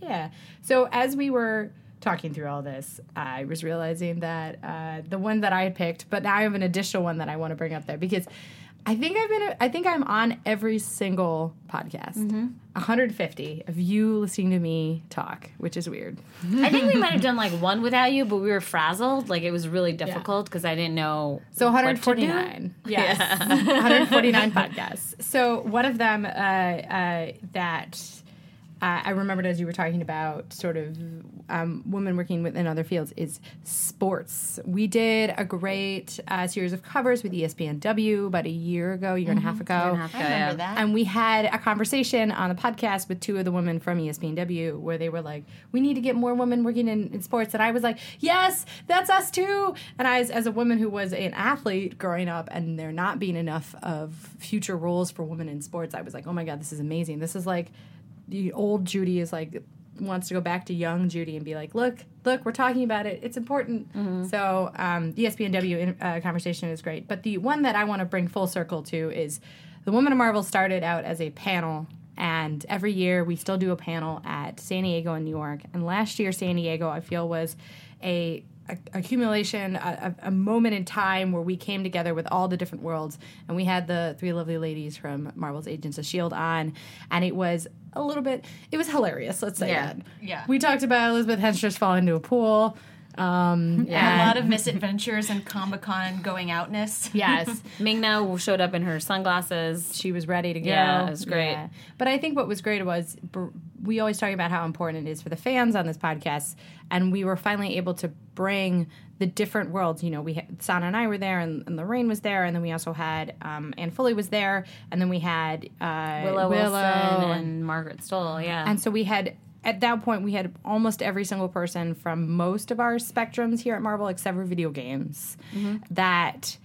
A: yeah. So as we were talking through all this, I was realizing that uh, the one that I had picked, but now I have an additional one that I want to bring up there because I think I've been. I think I'm on every single podcast. 150 of you listening to me talk, which is weird.
B: I think we (laughs) might have done like one without you, but we were frazzled. Like it was really difficult because I didn't know.
A: So
B: what to do.
A: 149. (laughs) Yes. 149 podcasts. So one of them uh, uh, that uh, I remembered as you were talking about sort of um, women working within other fields is sports. We did a great uh, series of covers with ESPNW about a year ago, year and a half ago.
B: I remember
E: that.
A: And we had a conversation on the podcast with two of the women from ESPNW where they were like, we need to get more women working in, in sports. And I was like, yes, that's us too. And I, as, as a woman who was an athlete growing up and there not being enough of future roles for women in sports, I was like, oh my God, this is amazing. This is like the old Judy is like, wants to go back to young Judy and be like, look, look, we're talking about it. It's important. So um, the ESPNW in- uh, conversation is great. But the one that I want to bring full circle to is the Woman of Marvel started out as a panel. And every year we still do a panel at San Diego and New York. And last year, San Diego, I feel, was a a- accumulation, a, a a moment in time where we came together with all the different worlds, and we had the three lovely ladies from Marvel's Agents of Shield on, and it was a little bit, it was hilarious. Let's say
B: Yeah.
A: that.
E: Yeah.
A: We talked about Elizabeth Henstridge falling into a pool. Um, (laughs) yeah,
E: a lot of misadventures and Comic Con going outness. (laughs)
A: yes, (laughs)
B: Ming-Na showed up in her sunglasses.
A: she was ready to go.
B: Yeah, it was great.
A: Yeah. But I think what was great was br- we always talk about how important it is for the fans on this podcast, and we were finally able to bring the different worlds. You know, we had, Sana and I were there, and, and Lorraine was there, and then we also had um, Anne Foley was there, and then we had uh,
B: Willow, Wilson and Margaret Stohl. Yeah,
A: and so we had at that point we had almost every single person from most of our spectrums here at Marvel, except for video games, that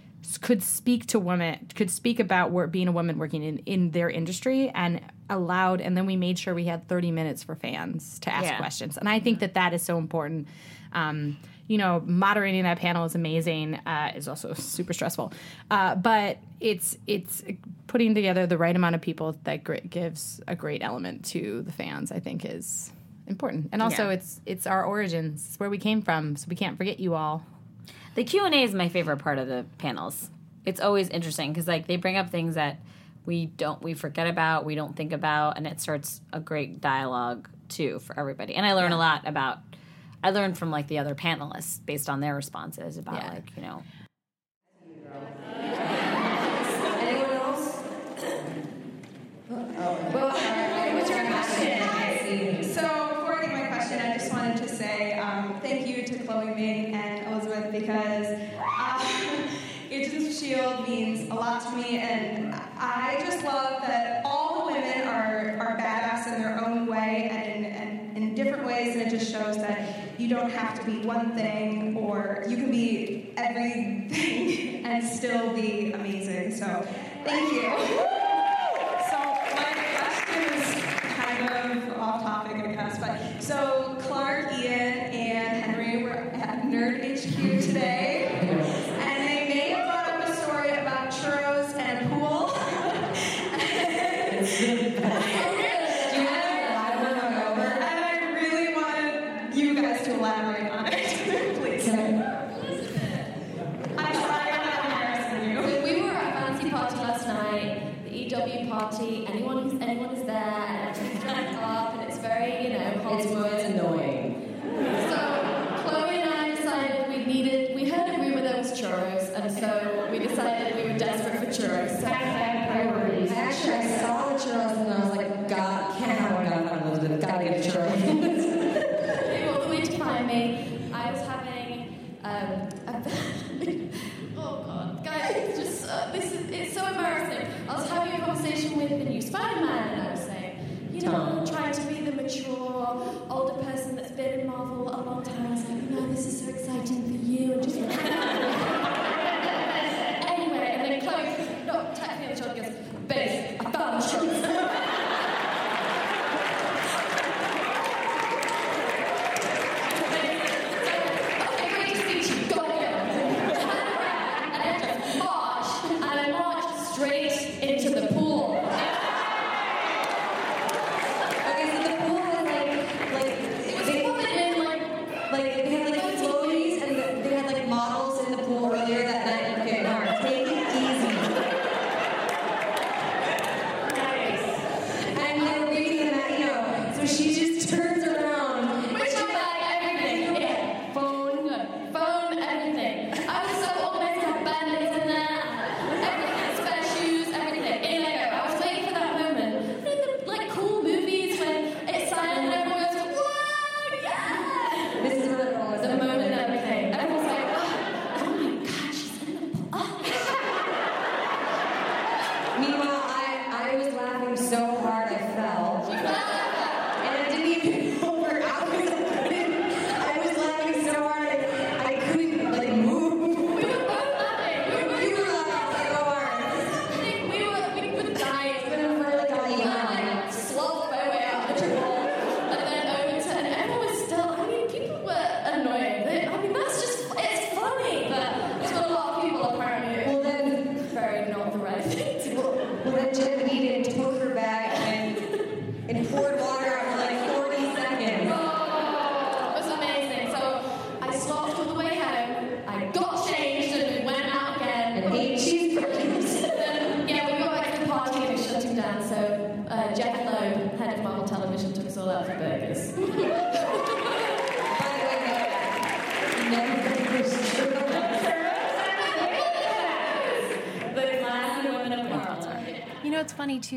A: could speak to women, could speak about work, being a woman working in, in their industry, and allowed. And then we made sure we had thirty minutes for fans to ask
B: Yeah.
A: questions, and I think that that is so important. Um, you know, moderating that panel is amazing. Uh, is also super stressful, uh, but it's it's putting together the right amount of people that gr- gives a great element to the fans. I think is important, and also
B: Yeah.
A: it's it's our origins, it's where we came from, so we can't forget you all.
B: the Q and A is my favorite part of the panels. It's always interesting because like they bring up things that we don't we forget about, we don't think about, and it starts a great dialogue too for everybody. And I learn a lot about. I learned from like the other panelists based on their responses about
A: Yeah.
B: like you know
J: Anyone else?
K: What's your question? So before I get my question, I just wanted to say um, thank you to Chloe Ming and Elizabeth because uh, (laughs) Agents of Shield means a lot to me, and I just love that all the women are are badass in their own way and in, and in different ways, and it just shows that you don't have to be one thing or you can be everything (laughs) and still be amazing. So thank you. So my question is kind of off topic, I guess, but so Clark, Ian, and Henry were at Nerd HQ today, and they may have brought up a story about churros and pool. And I really wanted you guys to elaborate on it, please. I'm sorry, I'm not embarrassing you.
J: We were at fancy party last night, the EW party. Anyone who's anyone is there, and everyone's dressed up, and it's It's annoying. So Chloe and I decided we needed. We heard a rumor there was churros, and so we decided we were desperate for churros. So priorities.
L: Actually, I saw the churros and I was like, God, can't have one gun on Elizabeth. Gotta get a churro.
J: Came all the way to find me. I was having um, a (laughs) oh god, guys, it's just uh, this is it's so embarrassing. I was having a conversation with the new Spider-Man, and I was saying, you know, trying to be the mature, older person that's been in Marvel a long time. I was like, no, this is so exciting for you, and just (laughs)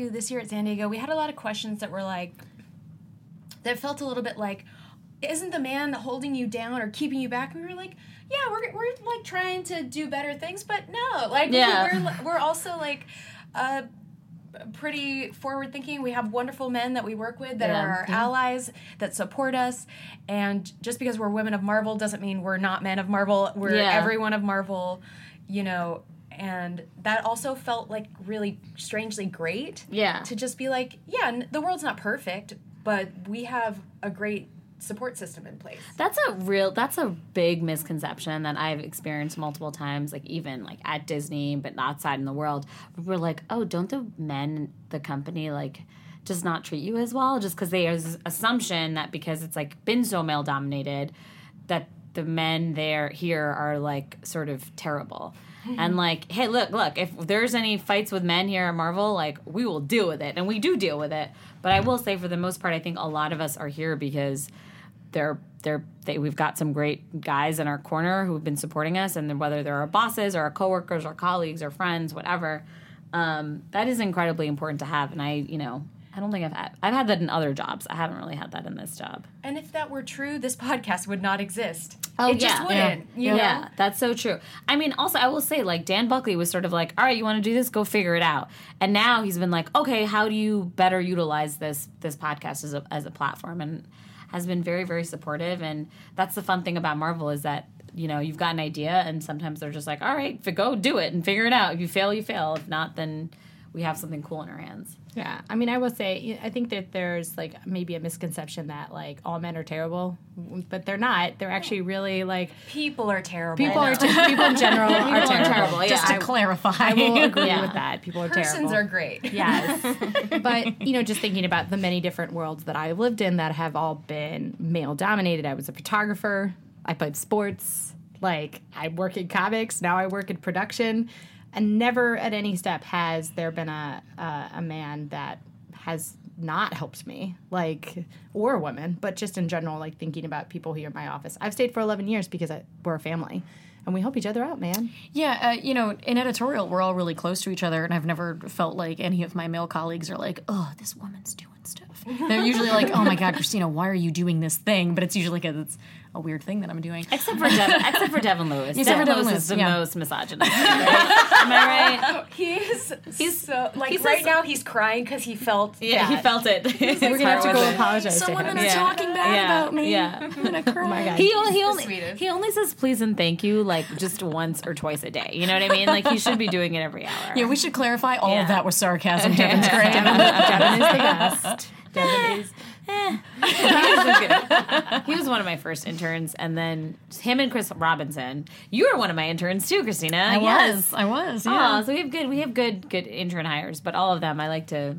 E: know, it's funny too. This year at San Diego, we had a lot of questions that were like, that felt a little bit like, isn't the man holding you down or keeping you back? And we were like, yeah, we're, we're like trying to do better things, but no, like
B: Yeah.
E: we're we're also like, uh, pretty forward thinking. We have wonderful men that we work with that
B: Yeah.
E: are our allies that support us. And just because we're women of Marvel doesn't mean we're not men of Marvel. We're
B: Yeah.
E: everyone of Marvel, you know. And that also felt like really strangely great.
B: Yeah.
E: To just be like, yeah, the world's not perfect, but we have a great support system in place.
B: That's a real that's a big misconception that I've experienced multiple times, like even like at Disney, but outside in the world. We're like, oh, don't the men the company like just not treat you as well? Just because they have assumption that because it's like been so male dominated, that the men there here are like sort of terrible. And like, hey, look, look, if there's any fights with men here at Marvel, like we will deal with it. And we do deal with it. But I will say for the most part, I think a lot of us are here because they're they're they, we've got some great guys in our corner who've been supporting us, and whether they're our bosses or our coworkers or colleagues or friends, whatever, um, that is incredibly important to have. And I, you know, I don't think I've had I've had that in other jobs. I haven't really had that in this job.
E: And if that were true, this podcast would not exist.
B: Oh,
E: it just wouldn't. You
B: yeah, that's so true. I mean, also, I will say, like, Dan Buckley was sort of like, all right, you want to do this? Go figure it out. And now he's been like, okay, how do you better utilize this this podcast as a, as a platform? And has been very, very supportive. And that's the fun thing about Marvel is that, you know, you've got an idea, and sometimes they're just like, all right, go do it and figure it out. If you fail, you fail. If not, then we have something cool in our hands.
A: Yeah, I mean, I will say, I think that there's like maybe a misconception that like all men are terrible, but they're not. They're actually really like
E: People are terrible.
A: people are ter- people in general (laughs) are
B: People are
A: terrible.
B: terrible, yeah.
D: Just to
A: I-
D: clarify.
A: I will agree
B: Yeah.
A: with that. People are terrible.
E: Persons
A: terrible.
E: are great.
A: Yes. (laughs) but, you know, just thinking about the many different worlds that I've lived in that have all been male dominated. I was a photographer, I played sports, like, I work in comics, now I work in production. And never at any step has there been a, a, man that has not helped me, like, or a woman, but just in general, like thinking about people here in my office. I've stayed for 11 years because I, we're a family and we help each other out, man.
D: Yeah, uh, you know, in editorial, we're all really close to each other, and I've never felt like any of my male colleagues are like, oh, this woman's doing stuff. They're usually like, oh my God, Christina, why are you doing this thing? But it's usually because it's a weird thing that I'm doing.
B: Except for Devin, (laughs) except for Devin Lewis.
D: Except
B: Devin
D: Devin
B: Lewis
D: Lewis,
B: is the
D: yeah.
B: most misogynist. (laughs) Am I right? (laughs)
E: Oh, he is he's so like
B: he's
E: right
B: just-
E: now he's crying because he felt
B: Yeah,
E: that.
B: he felt it.
A: We're going to have to go apologize
D: Someone
A: to him.
D: women
B: Yeah.
D: talking bad
B: Yeah,
D: about me.
B: yeah.
D: I'm gonna cry.
A: Oh my God.
B: He only, he, only, he only says please and thank you like just once or twice a day. You know what I mean? Like he should be doing it every hour.
D: Yeah, we should clarify all
B: Yeah.
D: of that was sarcasm. Devin's great.
A: Devin, Devin is the best. Devin is.
B: he, was. He was one of my first interns, and then him and Chris Robinson. You were one of my interns too, Christina.
D: I
B: yes.
D: was. I was. Yeah.
B: Oh, so we have good we have good good intern hires, but all of them I like to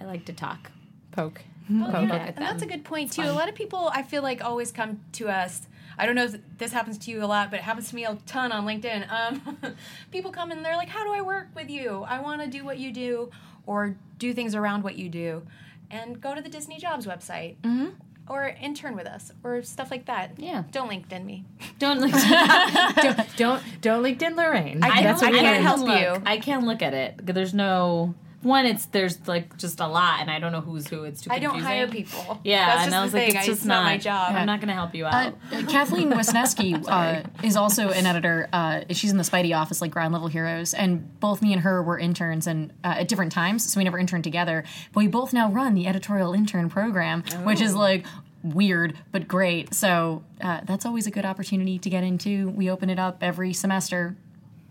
B: I like to talk.
A: Poke.
E: Oh,
A: Poke
E: yeah.
A: at
E: And that's a good point too. A lot of people I feel like always come to us. I don't know if this happens to you a lot, but it happens to me a ton on LinkedIn. Um, (laughs) people come and they're like, "How do I work with you? I want to do what you do, or do things around what you do." And go to the Disney Jobs website, mm-hmm. or intern with us, or stuff like that.
B: Yeah.
E: Don't LinkedIn me.
B: Don't (laughs) like (laughs)
A: don't, don't don't LinkedIn Lorraine.
E: I-
A: That's what
E: I can't help
B: look.
E: you.
B: I can't look at it. There's no one. It's there's like just a lot, and I don't know who's who. It's too. Confusing.
E: I don't
B: confusing.
E: hire people.
B: Yeah,
E: That's
B: and
E: just
B: I was
E: the
B: like,
E: thing.
B: it's just
E: it's not my job.
B: I'm not going to help you
D: Uh,
B: out.
D: Kathleen (laughs) Wisneski uh, is also an editor. Uh, she's in the Spidey office, like Ground Level Heroes, and both me and her were interns, and uh, at different times, so we never interned together. But we both now run the editorial intern program, which is like weird but great. So uh, that's always a good opportunity to get into. We open it up every semester,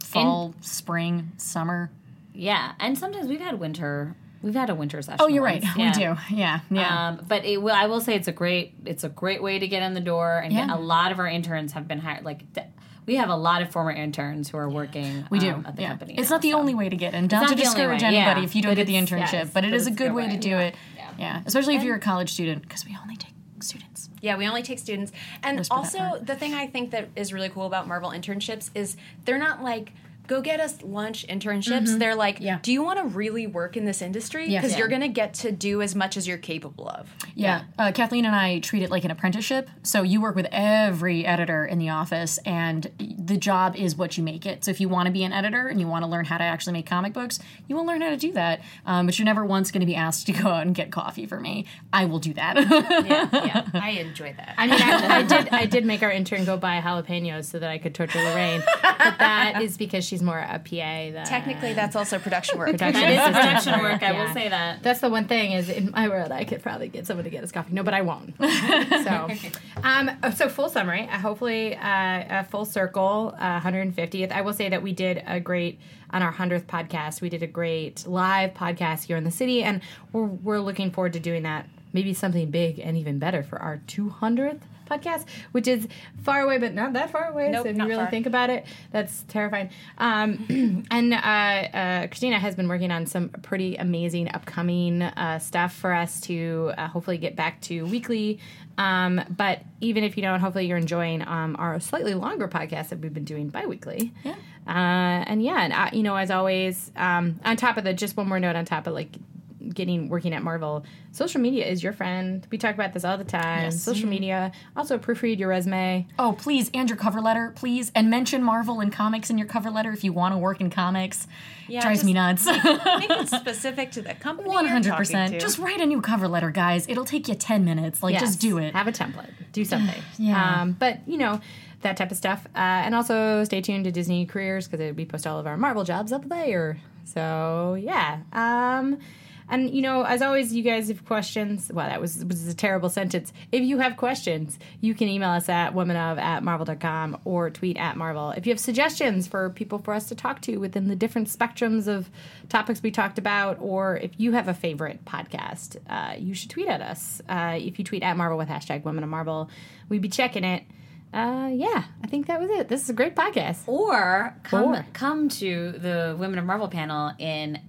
D: fall, spring, summer.
B: Yeah, and sometimes we've had winter. We've had a winter session.
D: Oh, you're right.
B: once. (laughs)
D: We do. Yeah, yeah.
B: Um, but it will, I will say it's a great it's a great way to get in the door and get, a lot of our interns have been hired like th- we have a lot of former interns who are working
D: we do.
B: um, at the
D: yeah.
B: company.
D: It's
B: now,
D: not the
B: so.
D: only way to get in. Not
B: not
D: to discourage anybody
B: yeah.
D: if you don't
B: But
D: get the internship,
B: yes,
D: but it
B: but
D: is a
B: it's a
D: good
B: good
D: way to
B: way.
D: do it.
B: Yeah.
D: Yeah, especially if you're a college student, because we only take students.
E: Yeah, we only take students. And
D: Whisper
E: also, the thing I think that is really cool about Marvel internships is they're not like
M: go get us lunch internships. They're like, do you want to really work in this industry?
D: Yeah.
M: Because
D: Yeah.
M: you're going to get to do as much as you're capable of.
D: Yeah, uh, Kathleen and I treat it like an apprenticeship. So you work with every editor in the office, and the job is what you make it. So if you want to be an editor and you want to learn how to actually make comic books, you will learn how to do that. Um, but you're never once going to be asked to go out and get coffee for me. I will do that.
E: yeah, yeah, (laughs) I enjoy that.
A: I mean, I, I did. I did make our intern go buy jalapenos so that I could torture Lorraine, but that is because she's more a PA than
M: Technically, that's also production work.
A: production
B: That is production work, I will say that.
A: That's the one thing is in my world I could probably get someone to get us coffee. No, but I won't. (laughs) so, um, so full summary. Uh, hopefully, uh, a full circle. Uh, 150th. I will say that we did a great on our 100th podcast. We did a great live podcast here in the city, and we're we're looking forward to doing that. Maybe something big and even better for our 200th podcast, which is far away, but not that far away.
M: Nope,
A: so if you really
M: far.
A: think about it, that's terrifying. Um, (clears throat) and uh, uh, Christina has been working on some pretty amazing upcoming uh, stuff for us to uh, hopefully get back to weekly. Um, but even if you don't, hopefully you're enjoying um, our slightly longer podcast that we've been doing bi-weekly. Yeah. Uh, and yeah, and uh, you know, as always, um, on top of the, just one more note on top of like getting working at Marvel, social media is your friend. We talk about this all the time.
D: Yes.
A: Social media. Also, proofread your resume.
D: oh, please, and your cover letter, please. And mention Marvel and comics in your cover letter if you want to work in comics.
M: Yeah,
D: Drives me nuts.
M: Make it (laughs) specific to the company.
D: One hundred percent. Just write a new cover letter, guys. It'll take you ten minutes. Like,
A: Yes.
D: just do it.
A: Have a template. Do (sighs) something.
D: Yeah.
A: Um, but you know that type of stuff. Uh, and also stay tuned to Disney Careers because we post all of our Marvel jobs up there. So yeah. Um, and you know, as always, you guys have questions. Well, that was was a terrible sentence. If you have questions, you can email us at womanof at marvel.com or tweet at Marvel. If you have suggestions for people for us to talk to within the different spectrums of topics we talked about, or if you have a favorite podcast, uh, you should tweet at us. Uh, if you tweet at Marvel with hashtag Women of Marvel, we'd be checking it. Uh, yeah, I think that was it. This is a great podcast.
B: Or come
A: Or.
B: come to the Women of Marvel panel in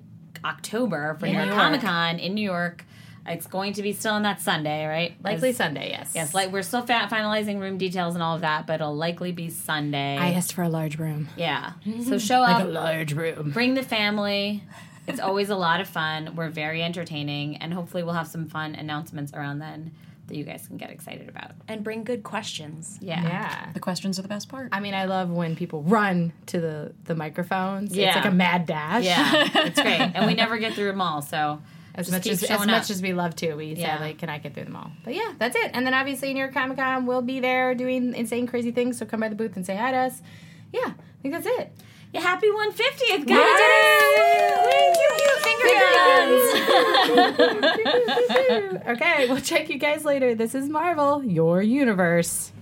B: October for
A: In
B: New York. Comic Con in New York. It's going to be still on that Sunday, right?
A: Likely
B: As-
A: Sunday, yes.
B: Yes, like we're still fa- finalizing room details and all of that, but it'll likely be Sunday.
A: I asked for a large room.
B: Yeah. So show (laughs)
A: Like
B: up.
A: a large room.
B: Bring the family. It's always a lot of fun. We're very entertaining, and hopefully we'll have some fun announcements around then that you guys can get excited about.
M: and bring good questions.
B: Yeah.
A: Yeah.
D: The questions are the best part.
A: I mean, I love when people run to the, the microphones.
B: Yeah.
A: It's like a mad dash.
B: Yeah, (laughs) it's great, and we never get through them all. So
A: As much as, as much as we love to, we
B: Yeah.
A: sadly cannot get through them all. But yeah, that's it. And then obviously New York Comic Con we'll be there doing insane, crazy things. So come by the booth and say hi to us. Yeah, I think that's it.
B: Yeah, happy 150th, guys!
A: okay, we'll check you guys later. This is Marvel, your universe.